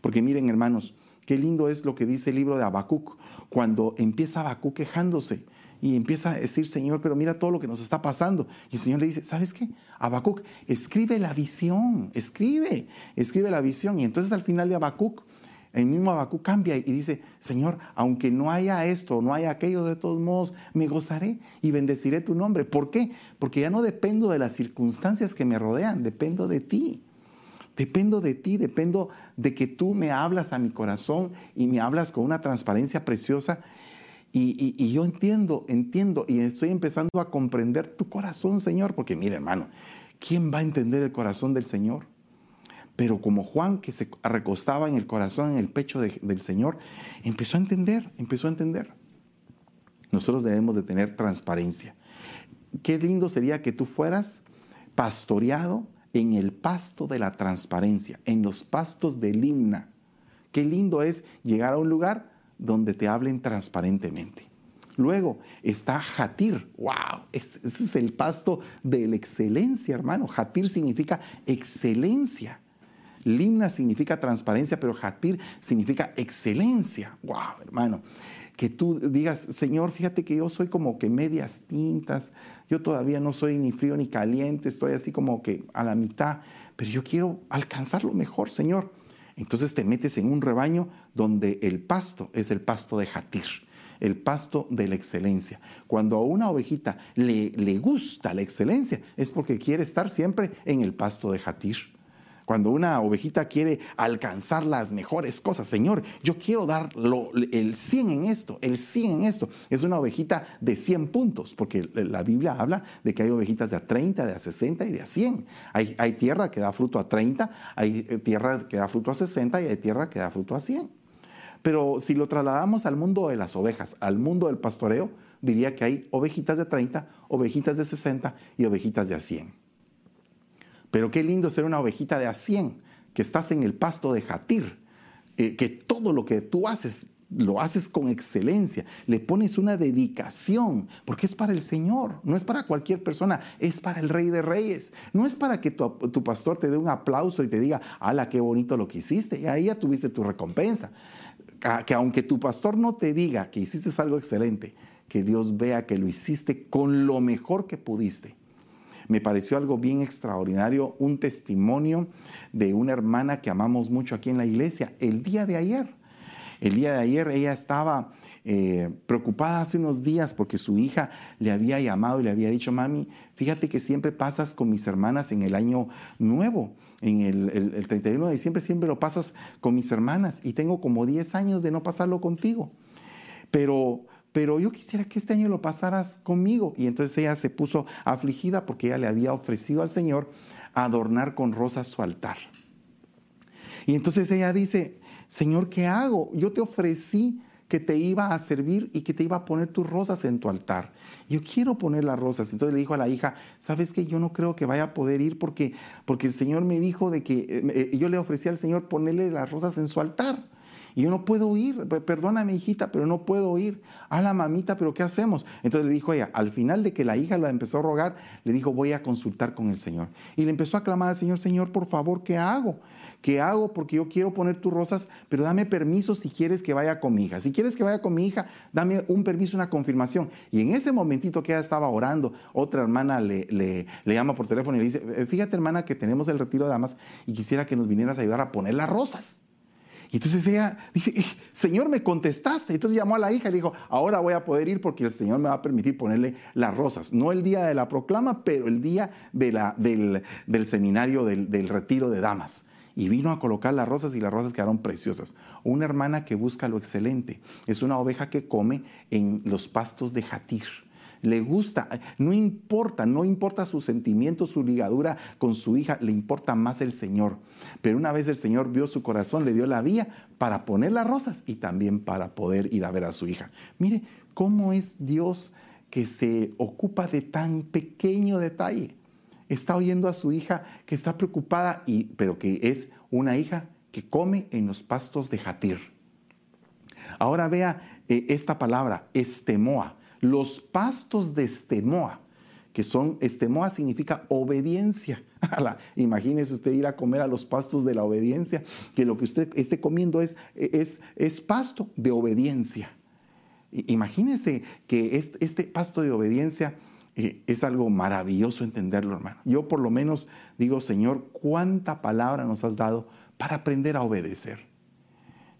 Porque miren hermanos, Qué lindo es lo que dice el libro de Habacuc, cuando empieza Habacuc quejándose y empieza a decir, Señor, pero mira todo lo que nos está pasando. Y el Señor le dice, ¿sabes qué? Habacuc, escribe la visión, escribe, escribe la visión. Y entonces al final de Habacuc, el mismo Habacuc cambia y dice, Señor, aunque no haya esto, no haya aquello, de todos modos, me gozaré y bendeciré tu nombre. ¿Por qué? Porque ya no dependo de las circunstancias que me rodean, dependo de ti. Dependo de ti, dependo de que tú me hablas a mi corazón y me hablas con una transparencia preciosa. Y, yo entiendo, entiendo y estoy empezando a comprender tu corazón, Señor, porque mire, hermano, ¿quién va a entender el corazón del Señor? Pero como Juan, que se recostaba en el corazón, en el pecho del Señor, empezó a entender, empezó a entender. Nosotros debemos de tener transparencia. Qué lindo sería que tú fueras pastoreado en el pasto de la transparencia, en los pastos del himna. Qué lindo es llegar a un lugar donde te hablen transparentemente. Luego está Jatir. ¡Wow! Ese es el pasto de la excelencia, hermano. Jatir significa excelencia. Limna significa transparencia, pero Jatir significa excelencia. ¡Wow, hermano! Que tú digas, Señor, fíjate que yo soy como que medias tintas, yo todavía no soy ni frío ni caliente, estoy así como que a la mitad, pero yo quiero alcanzar lo mejor, Señor. Entonces te metes en un rebaño donde el pasto es el pasto de Jatir el pasto de la excelencia. Cuando a una ovejita le, le, gusta la excelencia, es porque quiere estar siempre en el pasto de Jatir. Cuando una ovejita quiere alcanzar las mejores cosas, Señor, yo quiero dar el 100 en esto, el 100 en esto. Es una ovejita de 100 puntos, porque la Biblia habla de que hay ovejitas de a 30, de a 60 y de a 100. Hay, hay tierra que da fruto a 30, hay eh, tierra que da fruto a 60 y hay tierra que da fruto a 100. Pero si lo trasladamos al mundo de las ovejas, al mundo del pastoreo, diría que hay ovejitas de 30, ovejitas de 60 y ovejitas de a 100. Pero qué lindo ser una ovejita de a 100, que estás en el pasto de Jatir, eh, que todo lo que tú haces lo haces con excelencia, le pones una dedicación, porque es para el Señor, no es para cualquier persona, es para el Rey de Reyes. No es para que tu, pastor te dé un aplauso y te diga, ala, qué bonito lo que hiciste, y ahí ya tuviste tu recompensa. Que aunque tu pastor no te diga que hiciste algo excelente, que Dios vea que lo hiciste con lo mejor que pudiste me pareció algo bien extraordinario, un testimonio de una hermana que amamos mucho aquí en la iglesia, el día de ayer. El día de ayer ella estaba eh, preocupada hace unos días porque su hija le había llamado y le había dicho, mami, fíjate que siempre pasas con mis hermanas en el año nuevo, en el, el 31 de diciembre siempre lo pasas con mis hermanas y tengo como 10 años de no pasarlo contigo. Pero pero yo quisiera que este año lo pasaras conmigo. Y entonces ella se puso afligida porque ella le había ofrecido al Señor adornar con rosas su altar. Y entonces ella dice, Señor, ¿qué hago? Yo te ofrecí que te iba a servir y que te iba a poner tus rosas en tu altar. Yo quiero poner las rosas. Entonces le dijo a la hija, ¿sabes qué? Yo no creo que vaya a poder ir porque, porque el Señor me dijo de que eh, eh, yo le ofrecí al Señor ponerle las rosas en su altar. Y yo no puedo ir, perdóname hijita, pero no puedo ir. A la mamita, pero ¿qué hacemos? Entonces le dijo ella, al final de que la hija la empezó a rogar, le dijo, voy a consultar con el Señor. Y le empezó a clamar al Señor, Señor, por favor, ¿qué hago? ¿Qué hago? Porque yo quiero poner tus rosas, pero dame permiso si quieres que vaya con mi hija. Si quieres que vaya con mi hija, dame un permiso, una confirmación. Y en ese momentito que ella estaba orando, otra hermana le, le, le llama por teléfono y le dice, fíjate hermana que tenemos el retiro de damas y quisiera que nos vinieras a ayudar a poner las rosas. Y entonces ella dice, Señor, me contestaste. Entonces llamó a la hija y le dijo, ahora voy a poder ir porque el Señor me va a permitir ponerle las rosas. No el día de la proclama, pero el día de la, del, seminario, del, del retiro de damas y vino a colocar las rosas y las rosas quedaron preciosas. Una hermana que busca lo excelente. Es una oveja que come en los pastos de Jatir le gusta, no importa, no importa su sentimiento, su ligadura con su hija, le importa más el Señor. Pero una vez el Señor vio su corazón, le dio la vía para poner las rosas y también para poder ir a ver a su hija. Mire cómo es Dios que se ocupa de tan pequeño detalle. Está oyendo a su hija que está preocupada, y, pero que es una hija que come en los pastos de Jatir. Ahora vea eh, esta palabra, estemoa los pastos de Estemoa, que son, Estemoa significa obediencia. Imagínese usted ir a comer a los pastos de la obediencia, que lo que usted esté comiendo es, es, es pasto de obediencia. Imagínese que este, este pasto de obediencia eh, es algo maravilloso entenderlo, hermano. Yo por lo menos digo, Señor, cuánta palabra nos has dado para aprender a obedecer.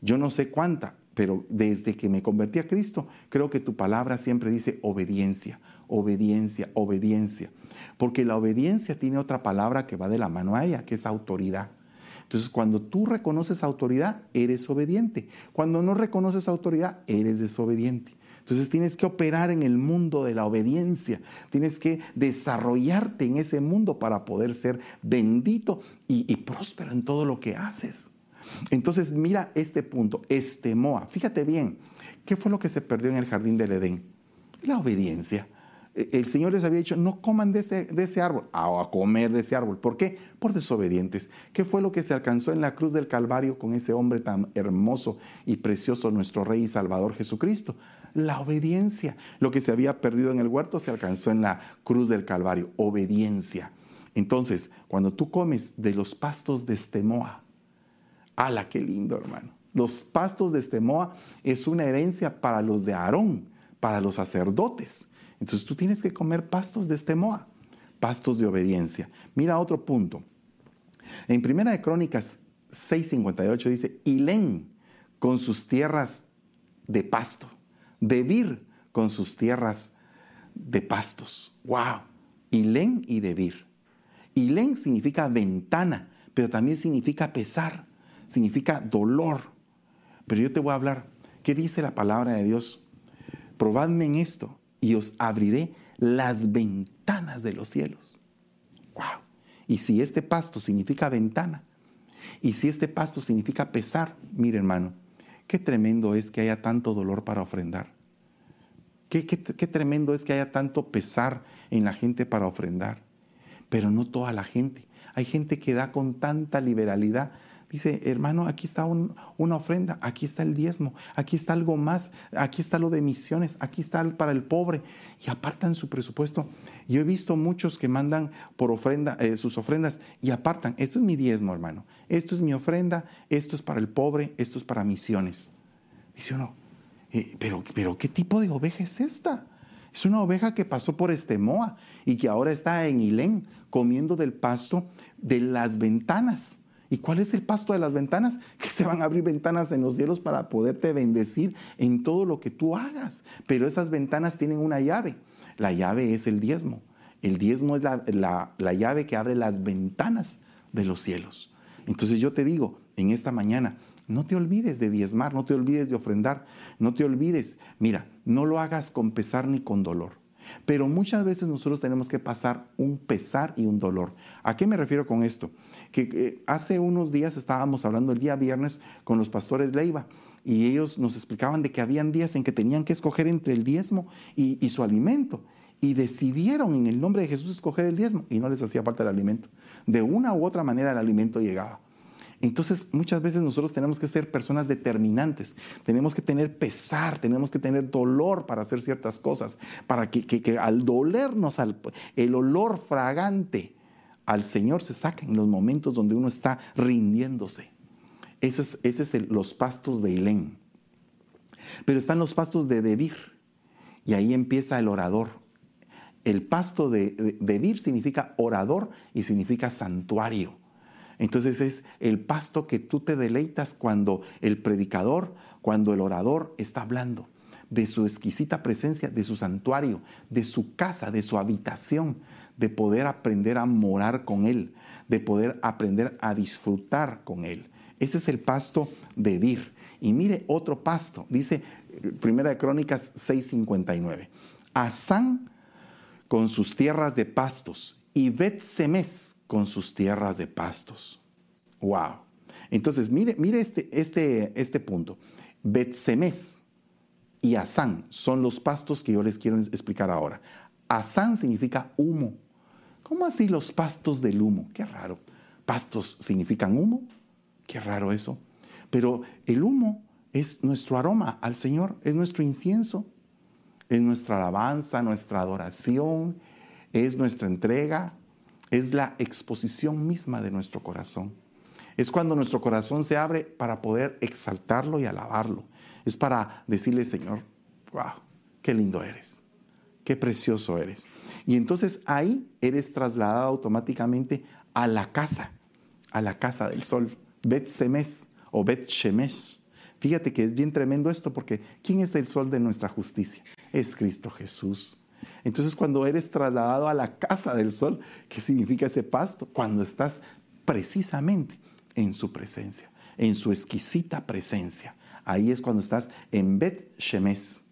Yo no sé cuánta, pero desde que me convertí a Cristo, creo que tu palabra siempre dice obediencia, obediencia, obediencia. Porque la obediencia tiene otra palabra que va de la mano a ella, que es autoridad. Entonces, cuando tú reconoces autoridad, eres obediente. Cuando no reconoces autoridad, eres desobediente. Entonces tienes que operar en el mundo de la obediencia, tienes que desarrollarte en ese mundo para poder ser bendito y, y próspero en todo lo que haces. Entonces mira este punto, estemoa. Fíjate bien, ¿qué fue lo que se perdió en el jardín del Edén? La obediencia. E, el Señor les había dicho, no coman de ese, árbol, a comer de ese árbol. ¿Por qué? Por desobedientes. ¿Qué fue lo que se alcanzó en la cruz del Calvario con ese hombre tan hermoso y precioso, nuestro Rey y Salvador Jesucristo? La obediencia. Lo que se había perdido en el huerto se alcanzó en la cruz del Calvario. Obediencia. Entonces, cuando tú comes de los pastos de Estemoa, ¡ala, qué lindo, hermano! Los pastos de Estemoa es una herencia para los de Aarón, para los sacerdotes. Entonces tú tienes que comer pastos de Estemoa, pastos de obediencia. Mira otro punto. En Primera de Crónicas 6:58 dice, Ilén con sus tierras de pasto, Debir con sus tierras de pastos. ¡Wow! Ilén y Debir. Ilén significa ventana, pero también significa pesar, significa dolor. Pero yo te voy a hablar, ¿qué dice la palabra de Dios? Probadme en esto y os abriré las ventanas de los cielos. ¡Wow! Y si este pasto significa ventana, y si este pasto significa pesar, mire hermano, qué tremendo es que haya tanto dolor para ofrendar. Qué, qué, qué tremendo es que haya tanto pesar en la gente para ofrendar pero no toda la gente. Hay gente que da con tanta liberalidad. Dice, hermano, aquí está una ofrenda, aquí está el diezmo, aquí está algo más, aquí está lo de misiones, aquí está para el pobre. Y apartan su presupuesto. Yo he visto muchos que mandan por ofrenda eh, sus ofrendas y apartan. Esto es mi diezmo, hermano. Esto es mi ofrenda, esto es para el pobre, esto es para misiones. Dice uno, eh, pero, pero ¿qué tipo de oveja es esta? Es una oveja que pasó por Estemoa y que ahora está en Ilén comiendo del pasto de las ventanas. ¿Y cuál es el pasto de las ventanas? Que se van a abrir ventanas en los cielos para poderte bendecir en todo lo que tú hagas. Pero esas ventanas tienen una llave. La llave es el diezmo. El diezmo es la, la llave que abre las ventanas de los cielos. Entonces yo te digo, en esta mañana, no te olvides de diezmar, no te olvides de ofrendar, no te olvides. Mira, no lo hagas con pesar ni con dolor. Pero muchas veces nosotros tenemos que pasar un pesar y un dolor. ¿A qué me refiero con esto? Que eh, hace unos días estábamos hablando el día viernes con los pastores Leiva y ellos nos explicaban de que habían días en que tenían que escoger entre el diezmo y, su alimento. Y decidieron en el nombre de Jesús escoger el diezmo y no les hacía falta el alimento. De una u otra manera el alimento llegaba. Entonces, muchas veces nosotros tenemos que ser personas determinantes, tenemos que tener pesar, tenemos que tener dolor para hacer ciertas cosas, para que, al dolernos el olor fragante al Señor se saque en los momentos donde uno está rindiéndose. Esos es, son los pastos de Ilén. Pero están los pastos de Debir, y ahí empieza el orador. El pasto de Debir significa orador y significa santuario. Entonces es el pasto que tú te deleitas cuando el predicador, cuando el orador está hablando de su exquisita presencia, de su santuario, de su casa, de su habitación, de poder aprender a morar con Él, de poder aprender a disfrutar con Él. Ese es el pasto de Vir. Y mire otro pasto, dice Primera de Crónicas 6:59. Asán con sus tierras de pastos y Bet Semes con sus tierras de pastos. ¡Wow! Entonces, mire, mire este, este, este punto. Betsemes y Asán son los pastos que yo les quiero explicar ahora. Asán significa humo. ¿Cómo así los pastos del humo? Qué raro. ¿Pastos significan humo? Qué raro eso. Pero el humo es nuestro aroma al Señor, es nuestro incienso, es nuestra alabanza, nuestra adoración, es nuestra entrega, es la exposición misma de nuestro corazón. Es cuando nuestro corazón se abre para poder exaltarlo y alabarlo. Es para decirle, Señor, wow, qué lindo eres, qué precioso eres. Y entonces ahí eres trasladado automáticamente a la casa, a la casa del sol, Bet Semes o Bet Shemesh. Fíjate que es bien tremendo esto porque ¿quién es el sol de nuestra justicia? Es Cristo Jesús. Entonces cuando eres trasladado a la casa del sol, ¿qué significa ese pasto? Cuando estás precisamente en su presencia, en su exquisita presencia. Ahí es cuando estás en Bet Shemes.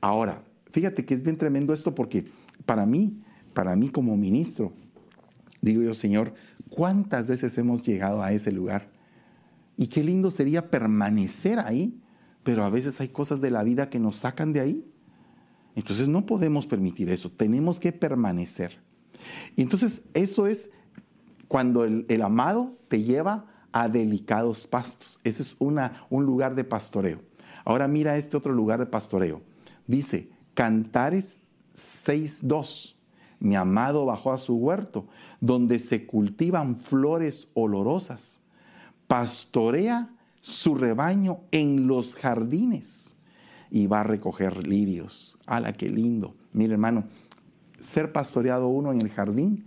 Ahora, fíjate que es bien tremendo esto porque para mí, para mí como ministro, digo yo, Señor, ¿cuántas veces hemos llegado a ese lugar? Y qué lindo sería permanecer ahí, pero a veces hay cosas de la vida que nos sacan de ahí Entonces no podemos permitir eso, tenemos que permanecer. entonces eso es cuando el, amado te lleva a delicados pastos. Ese es una, un lugar de pastoreo. Ahora mira este otro lugar de pastoreo. Dice, Cantares 6.2. Mi amado bajó a su huerto, donde se cultivan flores olorosas. Pastorea su rebaño en los jardines y va a recoger lirios. ¡Hala, qué lindo! Mire, hermano, ser pastoreado uno en el jardín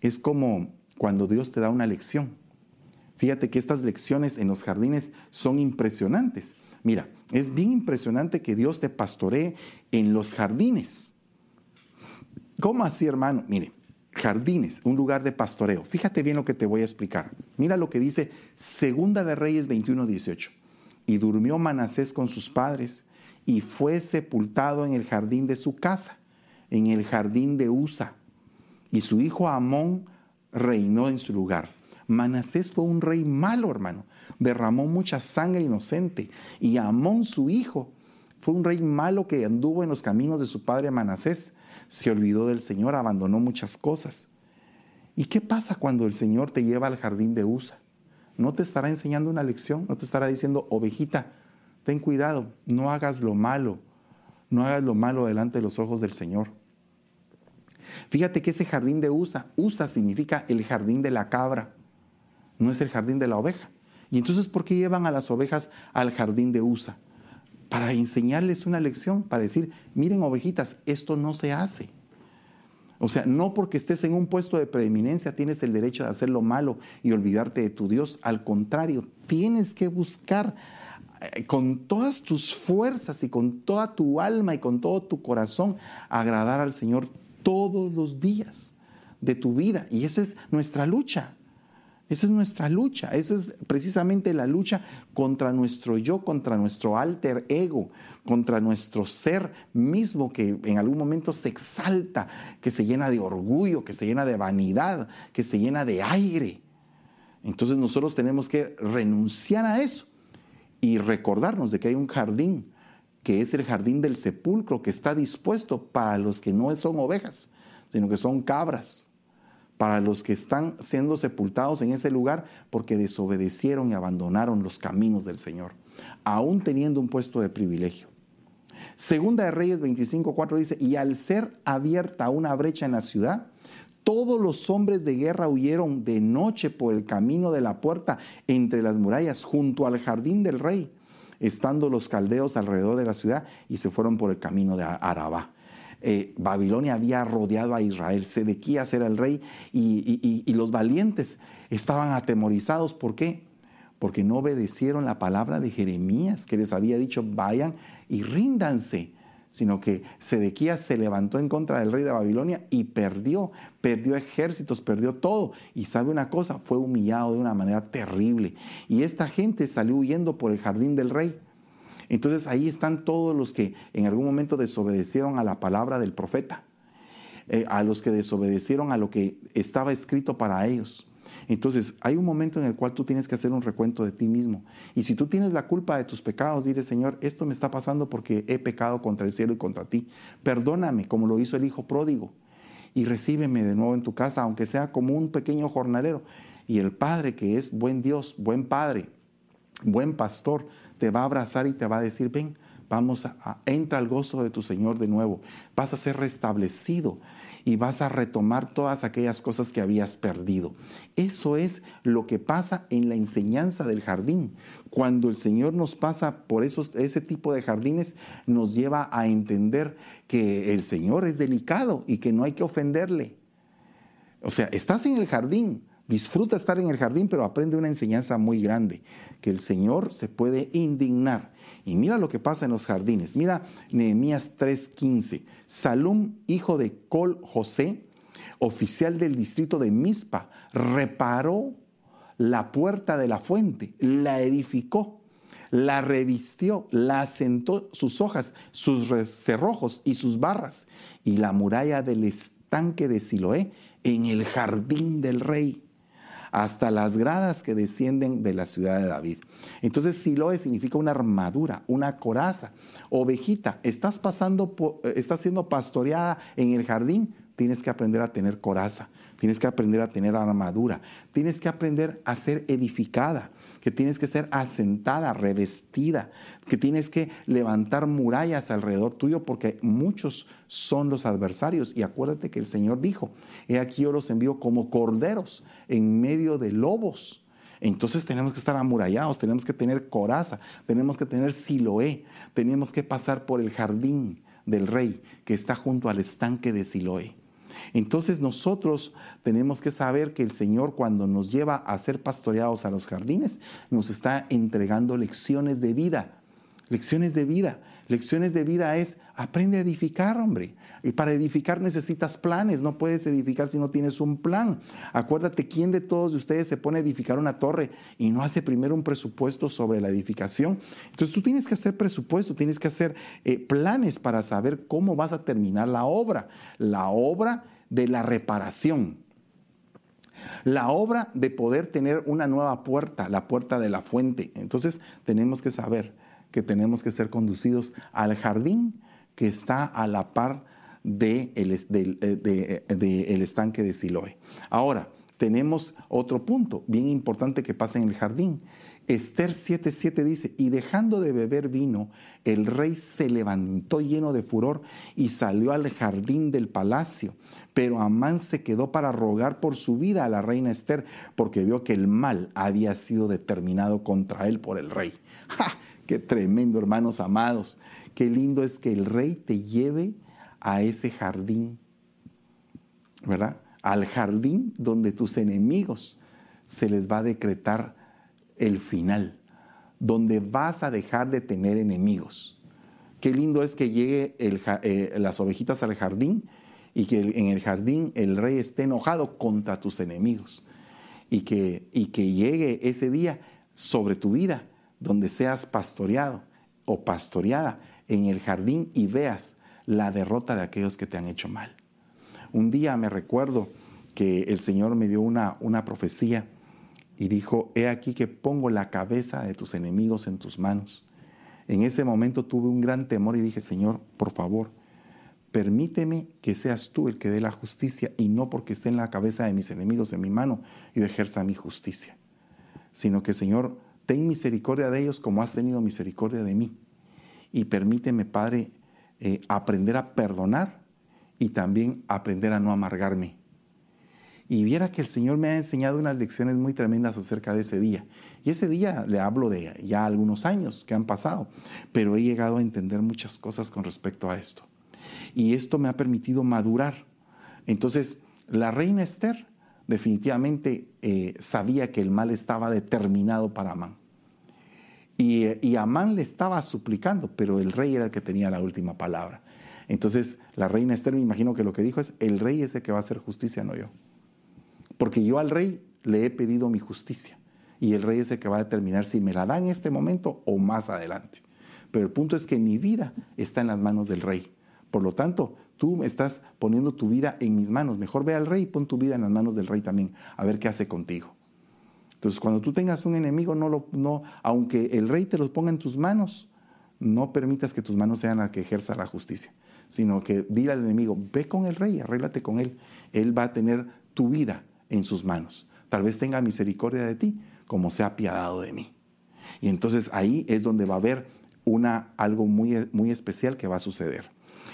es como cuando Dios te da una lección. Fíjate que estas lecciones en los jardines son impresionantes. Mira, es bien impresionante que Dios te pastoree en los jardines. ¿Cómo así, hermano? Mire, jardines, un lugar de pastoreo. Fíjate bien lo que te voy a explicar. Mira lo que dice Segunda de Reyes 21, 18. Y durmió Manasés con sus padres y fue sepultado en el jardín de su casa, en el jardín de Usa. Y su hijo Amón reinó en su lugar. Manasés fue un rey malo, hermano. Derramó mucha sangre inocente. Y Amón, su hijo, fue un rey malo que anduvo en los caminos de su padre Manasés se olvidó del Señor, abandonó muchas cosas. ¿Y qué pasa cuando el Señor te lleva al jardín de Usa? ¿No te estará enseñando una lección? ¿No te estará diciendo, ovejita, ten cuidado, no hagas lo malo, no hagas lo malo delante de los ojos del Señor? Fíjate que ese jardín de Usa, Usa significa el jardín de la cabra, no es el jardín de la oveja. Y entonces, ¿por qué llevan a las ovejas al jardín de Usa? para enseñarles una lección, para decir, miren ovejitas, esto no se hace. O sea, no porque estés en un puesto de preeminencia tienes el derecho de hacer lo malo y olvidarte de tu Dios. Al contrario, tienes que buscar eh, con todas tus fuerzas y con toda tu alma y con todo tu corazón agradar al Señor todos los días de tu vida. Y esa es nuestra lucha. Esa es nuestra lucha, esa es precisamente la lucha contra nuestro yo, contra nuestro alter ego, contra nuestro ser mismo que en algún momento se exalta, que se llena de orgullo, que se llena de vanidad, que se llena de aire. Entonces nosotros tenemos que renunciar a eso y recordarnos de que hay un jardín, que es el jardín del sepulcro, que está dispuesto para los que no son ovejas, sino que son cabras para los que están siendo sepultados en ese lugar porque desobedecieron y abandonaron los caminos del Señor, aún teniendo un puesto de privilegio. Segunda de Reyes 25:4 dice, y al ser abierta una brecha en la ciudad, todos los hombres de guerra huyeron de noche por el camino de la puerta entre las murallas junto al jardín del rey, estando los caldeos alrededor de la ciudad y se fueron por el camino de Arabá. Eh, Babilonia había rodeado a Israel, Sedequías era el rey y, y los valientes estaban atemorizados. ¿Por qué? Porque no obedecieron la palabra de Jeremías que les había dicho, vayan y ríndanse sino que Sedequías se levantó en contra del rey de Babilonia y perdió, perdió ejércitos, perdió todo. Y sabe una cosa, fue humillado de una manera terrible. Y esta gente salió huyendo por el jardín del rey. Entonces ahí están todos los que en algún momento desobedecieron a la palabra del profeta, eh, a los que desobedecieron a lo que estaba escrito para ellos. Entonces, hay un momento en el cual tú tienes que hacer un recuento de ti mismo. Y si tú tienes la culpa de tus pecados, dile, Señor, esto me está pasando porque he pecado contra el cielo y contra ti. Perdóname, como lo hizo el hijo pródigo. Y recíbeme de nuevo en tu casa, aunque sea como un pequeño jornalero. Y el Padre, que es buen Dios, buen Padre, buen pastor, te va a abrazar y te va a decir, ven, vamos a, entra al gozo de tu Señor de nuevo. Vas a ser restablecido y vas a retomar todas aquellas cosas que habías perdido. Eso es lo que pasa en la enseñanza del jardín. Cuando el Señor nos pasa por esos, ese tipo de jardines, nos lleva a entender que el Señor es delicado y que no hay que ofenderle. O sea, estás en el jardín, Disfruta estar en el jardín, pero aprende una enseñanza muy grande, que el Señor se puede indignar. Y mira lo que pasa en los jardines. Mira Nehemías 3:15. Salum, hijo de Col José, oficial del distrito de Mispa, reparó la puerta de la fuente, la edificó, la revistió, la asentó sus hojas, sus cerrojos y sus barras, y la muralla del estanque de Siloé en el jardín del rey hasta las gradas que descienden de la ciudad de David. Entonces Siloe significa una armadura, una coraza. Ovejita, estás pasando, eh, estás siendo pastoreada en el jardín, tienes que aprender a tener coraza, tienes que aprender a tener armadura, tienes que aprender a ser edificada, que tienes que ser asentada, revestida, que tienes que levantar murallas alrededor tuyo porque muchos son los adversarios. Y acuérdate que el Señor dijo, he aquí yo los envío como corderos en medio de lobos. Entonces tenemos que estar amurallados, tenemos que tener coraza, tenemos que tener siloé, tenemos que pasar por el jardín del rey que está junto al estanque de Siloé. Entonces nosotros tenemos que saber que el Señor cuando nos lleva a ser pastoreados a los jardines, nos está entregando lecciones de vida. Lecciones de vida. Lecciones de vida es, aprende a edificar, hombre. Y para edificar necesitas planes, no puedes edificar si no tienes un plan. Acuérdate, ¿quién de todos de ustedes se pone a edificar una torre y no hace primero un presupuesto sobre la edificación? Entonces tú tienes que hacer presupuesto, tienes que hacer eh, planes para saber cómo vas a terminar la obra. La obra de la reparación. La obra de poder tener una nueva puerta, la puerta de la fuente. Entonces tenemos que saber que tenemos que ser conducidos al jardín que está a la par del de el estanque de Siloé. Ahora, tenemos otro punto bien importante que pasa en el jardín. Esther 7:7 dice, y dejando de beber vino, el rey se levantó lleno de furor y salió al jardín del palacio. Pero Amán se quedó para rogar por su vida a la reina Esther, porque vio que el mal había sido determinado contra él por el rey. ¡Ja! ¡Qué tremendo, hermanos amados! Qué lindo es que el rey te lleve a ese jardín, ¿verdad? Al jardín donde tus enemigos se les va a decretar el final, donde vas a dejar de tener enemigos. Qué lindo es que llegue eh, las ovejitas al jardín y que en el jardín el rey esté enojado contra tus enemigos. Y que, y que llegue ese día sobre tu vida, donde seas pastoreado o pastoreada en el jardín y veas la derrota de aquellos que te han hecho mal. Un día me recuerdo que el Señor me dio una, una profecía y dijo, he aquí que pongo la cabeza de tus enemigos en tus manos. En ese momento tuve un gran temor y dije, Señor, por favor, permíteme que seas tú el que dé la justicia y no porque esté en la cabeza de mis enemigos en mi mano y ejerza mi justicia, sino que, Señor, ten misericordia de ellos como has tenido misericordia de mí. Y permíteme, Padre, eh, aprender a perdonar y también aprender a no amargarme y viera que el Señor me ha enseñado unas lecciones muy tremendas acerca de ese día. Y ese día le hablo de ya algunos años que han pasado, pero he llegado a entender muchas cosas con respecto a esto. Y esto me ha permitido madurar. Entonces, la reina Esther definitivamente eh, sabía que el mal estaba determinado para Amán. Y, Amán le estaba suplicando, pero el rey era el que tenía la última palabra. Entonces, la reina Esther me imagino que lo que dijo es, el rey es el que va a hacer justicia, no yo porque yo al rey le he pedido mi justicia y el rey es el que va a determinar si me la da en este momento o más adelante. Pero el punto es que mi vida está en las manos del rey. Por lo tanto, tú estás poniendo tu vida en mis manos. Mejor ve al rey y pon tu vida en las manos del rey también, a ver qué hace contigo. Entonces, cuando tú tengas un enemigo, no lo, no, aunque el rey te los ponga en tus manos, no permitas que tus manos sean las que ejerza la justicia, sino que dile al enemigo, ve con el rey, arréglate con él. Él va a tener tu vida en sus manos. Tal vez tenga misericordia de ti, como se ha apiadado de mí. Y entonces ahí es donde va a haber una, algo muy, muy especial que va a suceder.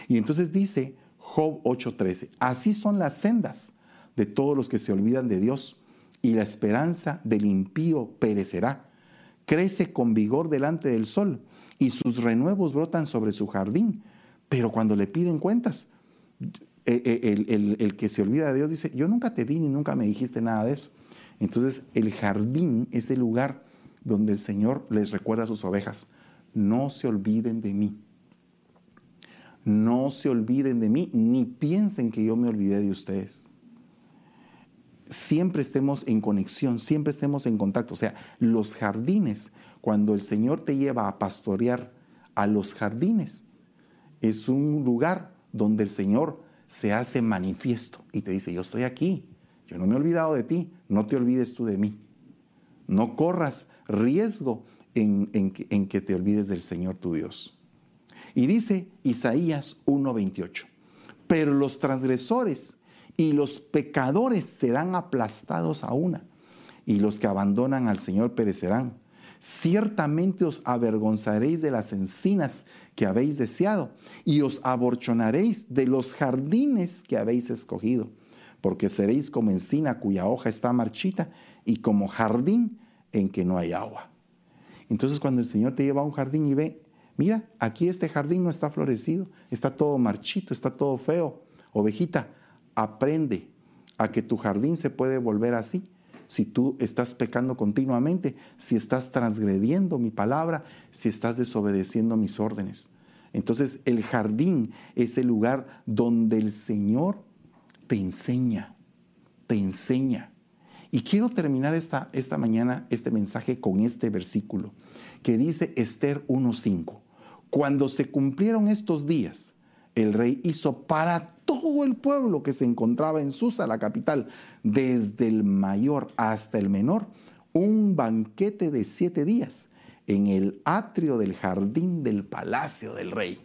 Y entonces dice Job 8:13, así son las sendas de todos los que se olvidan de Dios, y la esperanza del impío perecerá. Crece con vigor delante del sol, y sus renuevos brotan sobre su jardín, pero cuando le piden cuentas, eh, eh, el, que se olvida de Dios dice, yo nunca te vi ni nunca me dijiste nada de eso. Entonces el jardín es el lugar donde el Señor les recuerda a sus ovejas, no se olviden de mí. No se olviden de mí, ni piensen que yo me olvidé de ustedes. Siempre estemos en conexión, siempre estemos en contacto. O sea, los jardines, cuando el Señor te lleva a pastorear a los jardines, es un lugar donde el Señor se hace manifiesto y te dice, yo estoy aquí, yo no me he olvidado de ti, no te olvides tú de mí. No corras riesgo en, en que te olvides del Señor tu Dios. Y dice Isaías 1:28, pero los transgresores y los pecadores serán aplastados a una, y los que abandonan al Señor perecerán. Ciertamente os avergonzaréis de las encinas que habéis deseado, y os aborchonaréis de los jardines que habéis escogido, porque seréis como encina cuya hoja está marchita, y como jardín en que no hay agua. Entonces cuando el Señor te lleva a un jardín y ve, mira, aquí este jardín no está florecido, está todo marchito, está todo feo. Ovejita, aprende a que tu jardín se puede volver así si tú estás pecando continuamente, si estás transgrediendo mi palabra, si estás desobedeciendo mis órdenes. Entonces el jardín es el lugar donde el Señor te enseña, te enseña. Y quiero terminar esta, esta mañana este mensaje con este versículo que dice Esther 1.5. Cuando se cumplieron estos días, el rey hizo para todo el pueblo que se encontraba en Susa, la capital, desde el mayor hasta el menor, un banquete de siete días en el atrio del jardín del palacio del rey.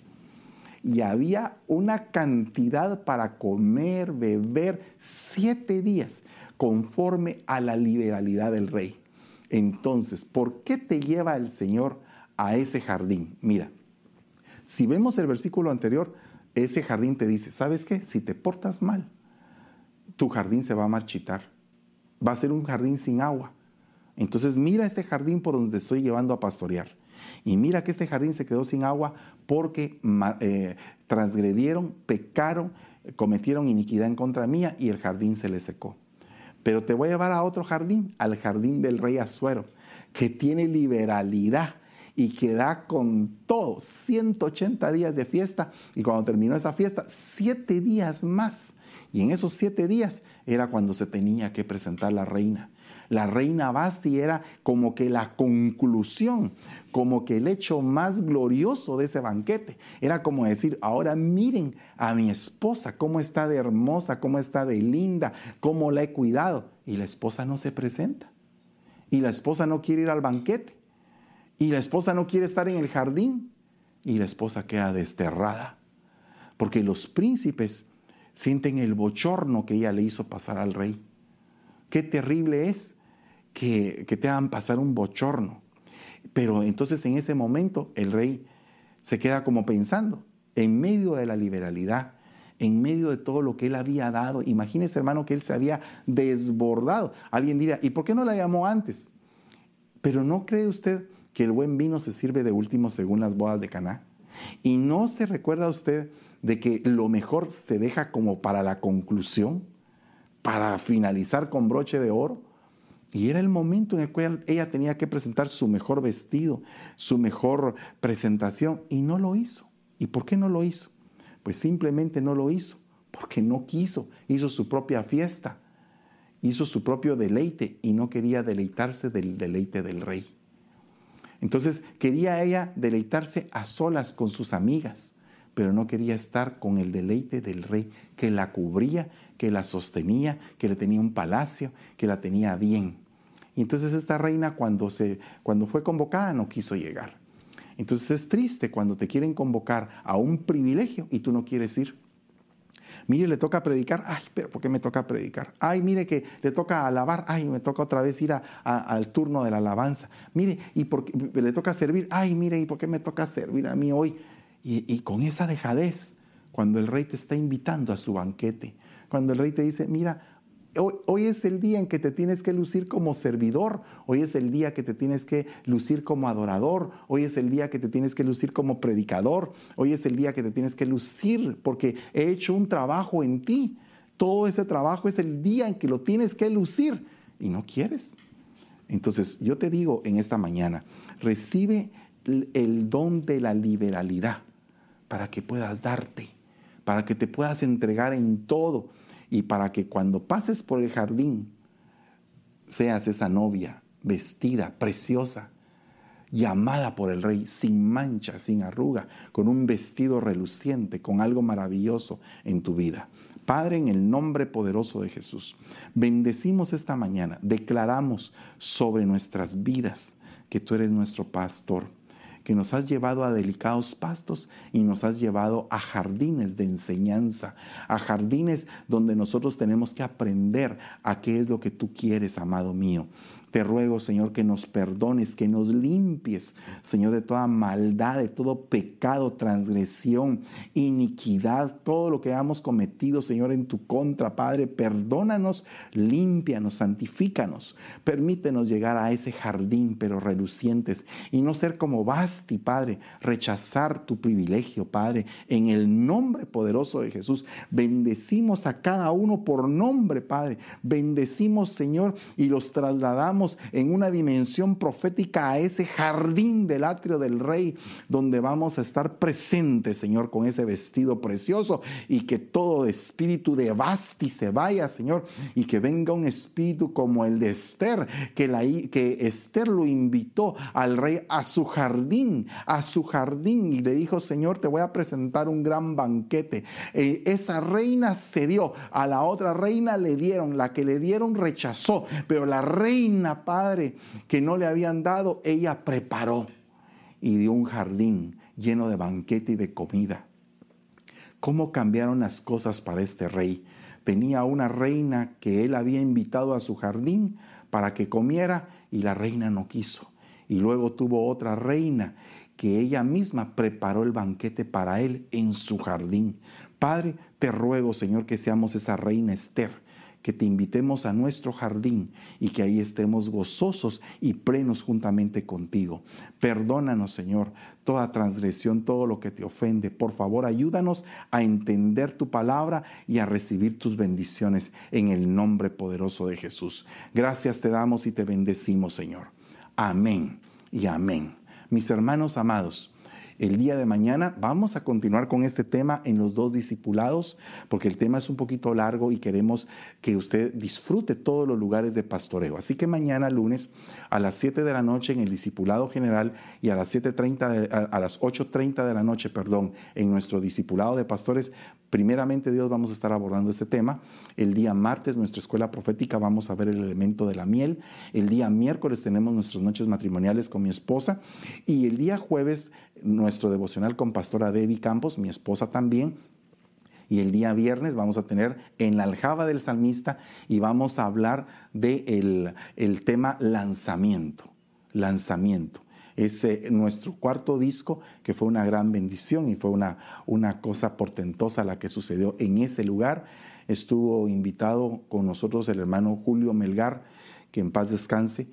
Y había una cantidad para comer, beber, siete días, conforme a la liberalidad del rey. Entonces, ¿por qué te lleva el Señor a ese jardín? Mira, si vemos el versículo anterior, ese jardín te dice, ¿sabes qué? Si te portas mal, tu jardín se va a marchitar. Va a ser un jardín sin agua. Entonces mira este jardín por donde te estoy llevando a pastorear. Y mira que este jardín se quedó sin agua porque eh, transgredieron, pecaron, cometieron iniquidad en contra mía y el jardín se le secó. Pero te voy a llevar a otro jardín, al jardín del rey Azuero, que tiene liberalidad y que da con todo, 180 días de fiesta. Y cuando terminó esa fiesta, siete días más. Y en esos siete días era cuando se tenía que presentar la reina. La reina Basti era como que la conclusión, como que el hecho más glorioso de ese banquete. Era como decir, ahora miren a mi esposa, cómo está de hermosa, cómo está de linda, cómo la he cuidado. Y la esposa no se presenta. Y la esposa no quiere ir al banquete. Y la esposa no quiere estar en el jardín. Y la esposa queda desterrada. Porque los príncipes sienten el bochorno que ella le hizo pasar al rey. Qué terrible es que, te hagan pasar un bochorno. Pero entonces en ese momento el rey se queda como pensando, en medio de la liberalidad, en medio de todo lo que él había dado. Imagínese, hermano, que él se había desbordado. Alguien dirá, ¿y por qué no la llamó antes? Pero ¿no cree usted que el buen vino se sirve de último según las bodas de Caná? ¿Y no se recuerda usted de que lo mejor se deja como para la conclusión, para finalizar con broche de oro? Y era el momento en el cual ella tenía que presentar su mejor vestido, su mejor presentación, y no lo hizo. ¿Y por qué no lo hizo? Pues simplemente no lo hizo, porque no quiso, hizo su propia fiesta, hizo su propio deleite y no quería deleitarse del deleite del rey. Entonces quería ella deleitarse a solas con sus amigas, pero no quería estar con el deleite del rey que la cubría, que la sostenía, que le tenía un palacio, que la tenía bien. Y entonces esta reina cuando, se, cuando fue convocada no quiso llegar. Entonces es triste cuando te quieren convocar a un privilegio y tú no quieres ir. Mire, le toca predicar. Ay, pero ¿por qué me toca predicar? Ay, mire que le toca alabar. Ay, me toca otra vez ir al turno de la alabanza. Mire, y porque le toca servir. Ay, mire, ¿y por qué me toca servir a mí hoy? Y con esa dejadez, cuando el rey te está invitando a su banquete, cuando el rey te dice, mira, Hoy, es el día en que te tienes que lucir como servidor, hoy es el día que te tienes que lucir como adorador, hoy es el día que te tienes que lucir como predicador, hoy es el día que te tienes que lucir porque he hecho un trabajo en ti. Todo ese trabajo es el día en que lo tienes que lucir y no quieres. Entonces yo te digo en esta mañana, recibe el don de la liberalidad para que puedas darte, para que te puedas entregar en todo y para que cuando pases por el jardín seas esa novia vestida, preciosa, llamada por el rey, sin mancha, sin arruga, con un vestido reluciente, con algo maravilloso en tu vida. Padre, en el nombre poderoso de Jesús, bendecimos esta mañana, declaramos sobre nuestras vidas que tú eres nuestro pastor que nos has llevado a delicados pastos y nos has llevado a jardines de enseñanza, a jardines donde nosotros tenemos que aprender a qué es lo que tú quieres, amado mío. Te ruego, Señor, que nos perdones, que nos limpies, Señor, de toda maldad, de todo pecado, transgresión, iniquidad, todo lo que hemos cometido, Señor, en tu contra, Padre. Perdónanos, límpianos, santifícanos. Permítenos llegar a ese jardín, pero relucientes, y no ser como Basti, Padre, rechazar tu privilegio, Padre. En el nombre poderoso de Jesús, bendecimos a cada uno por nombre, Padre. Bendecimos, Señor, y los trasladamos en una dimensión profética a ese jardín del atrio del rey, donde vamos a estar presentes, Señor, con ese vestido precioso y que todo espíritu de Basti se vaya, Señor, y que venga un espíritu como el de Esther, que, la, que Esther lo invitó al rey a su jardín, a su jardín, y le dijo, Señor, te voy a presentar un gran banquete. Eh, esa reina cedió, a la otra reina le dieron, la que le dieron rechazó, pero la reina Padre, que no le habían dado, ella preparó y dio un jardín lleno de banquete y de comida. ¿Cómo cambiaron las cosas para este rey? Tenía una reina que él había invitado a su jardín para que comiera y la reina no quiso. Y luego tuvo otra reina que ella misma preparó el banquete para él en su jardín. Padre, te ruego, Señor, que seamos esa reina Esther que te invitemos a nuestro jardín y que ahí estemos gozosos y plenos juntamente contigo. Perdónanos, Señor, toda transgresión, todo lo que te ofende. Por favor, ayúdanos a entender tu palabra y a recibir tus bendiciones en el nombre poderoso de Jesús. Gracias te damos y te bendecimos, Señor. Amén y amén. Mis hermanos amados, el día de mañana vamos a continuar con este tema en los dos discipulados, porque el tema es un poquito largo y queremos que usted disfrute todos los lugares de pastoreo. Así que mañana lunes a las 7 de la noche en el discipulado general y a las 7:30 a, las 8:30 de la noche, perdón, en nuestro discipulado de pastores, primeramente Dios vamos a estar abordando este tema. El día martes nuestra escuela profética vamos a ver el elemento de la miel. El día miércoles tenemos nuestras noches matrimoniales con mi esposa y el día jueves nuestro devocional con Pastora Debbie Campos, mi esposa también. Y el día viernes vamos a tener en la aljaba del salmista y vamos a hablar del el tema lanzamiento. Lanzamiento. Es nuestro cuarto disco que fue una gran bendición y fue una, una cosa portentosa la que sucedió en ese lugar. Estuvo invitado con nosotros el hermano Julio Melgar, que en paz descanse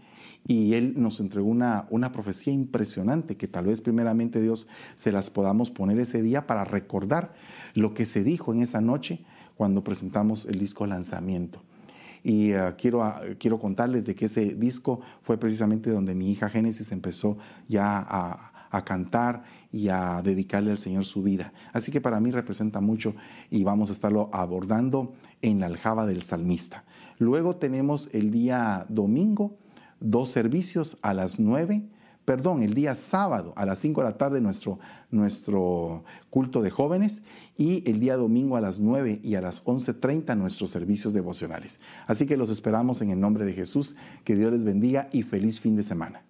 y Él nos entregó una, una profecía impresionante que tal vez primeramente Dios se las podamos poner ese día para recordar lo que se dijo en esa noche cuando presentamos el disco lanzamiento. Y uh, quiero, uh, quiero contarles de que ese disco fue precisamente donde mi hija Génesis empezó ya a, a cantar y a dedicarle al Señor su vida. Así que para mí representa mucho y vamos a estarlo abordando en la aljaba del salmista. Luego tenemos el día domingo dos servicios a las nueve, perdón, el día sábado a las cinco de la tarde nuestro, nuestro culto de jóvenes y el día domingo a las nueve y a las once treinta nuestros servicios devocionales. Así que los esperamos en el nombre de Jesús, que Dios les bendiga y feliz fin de semana.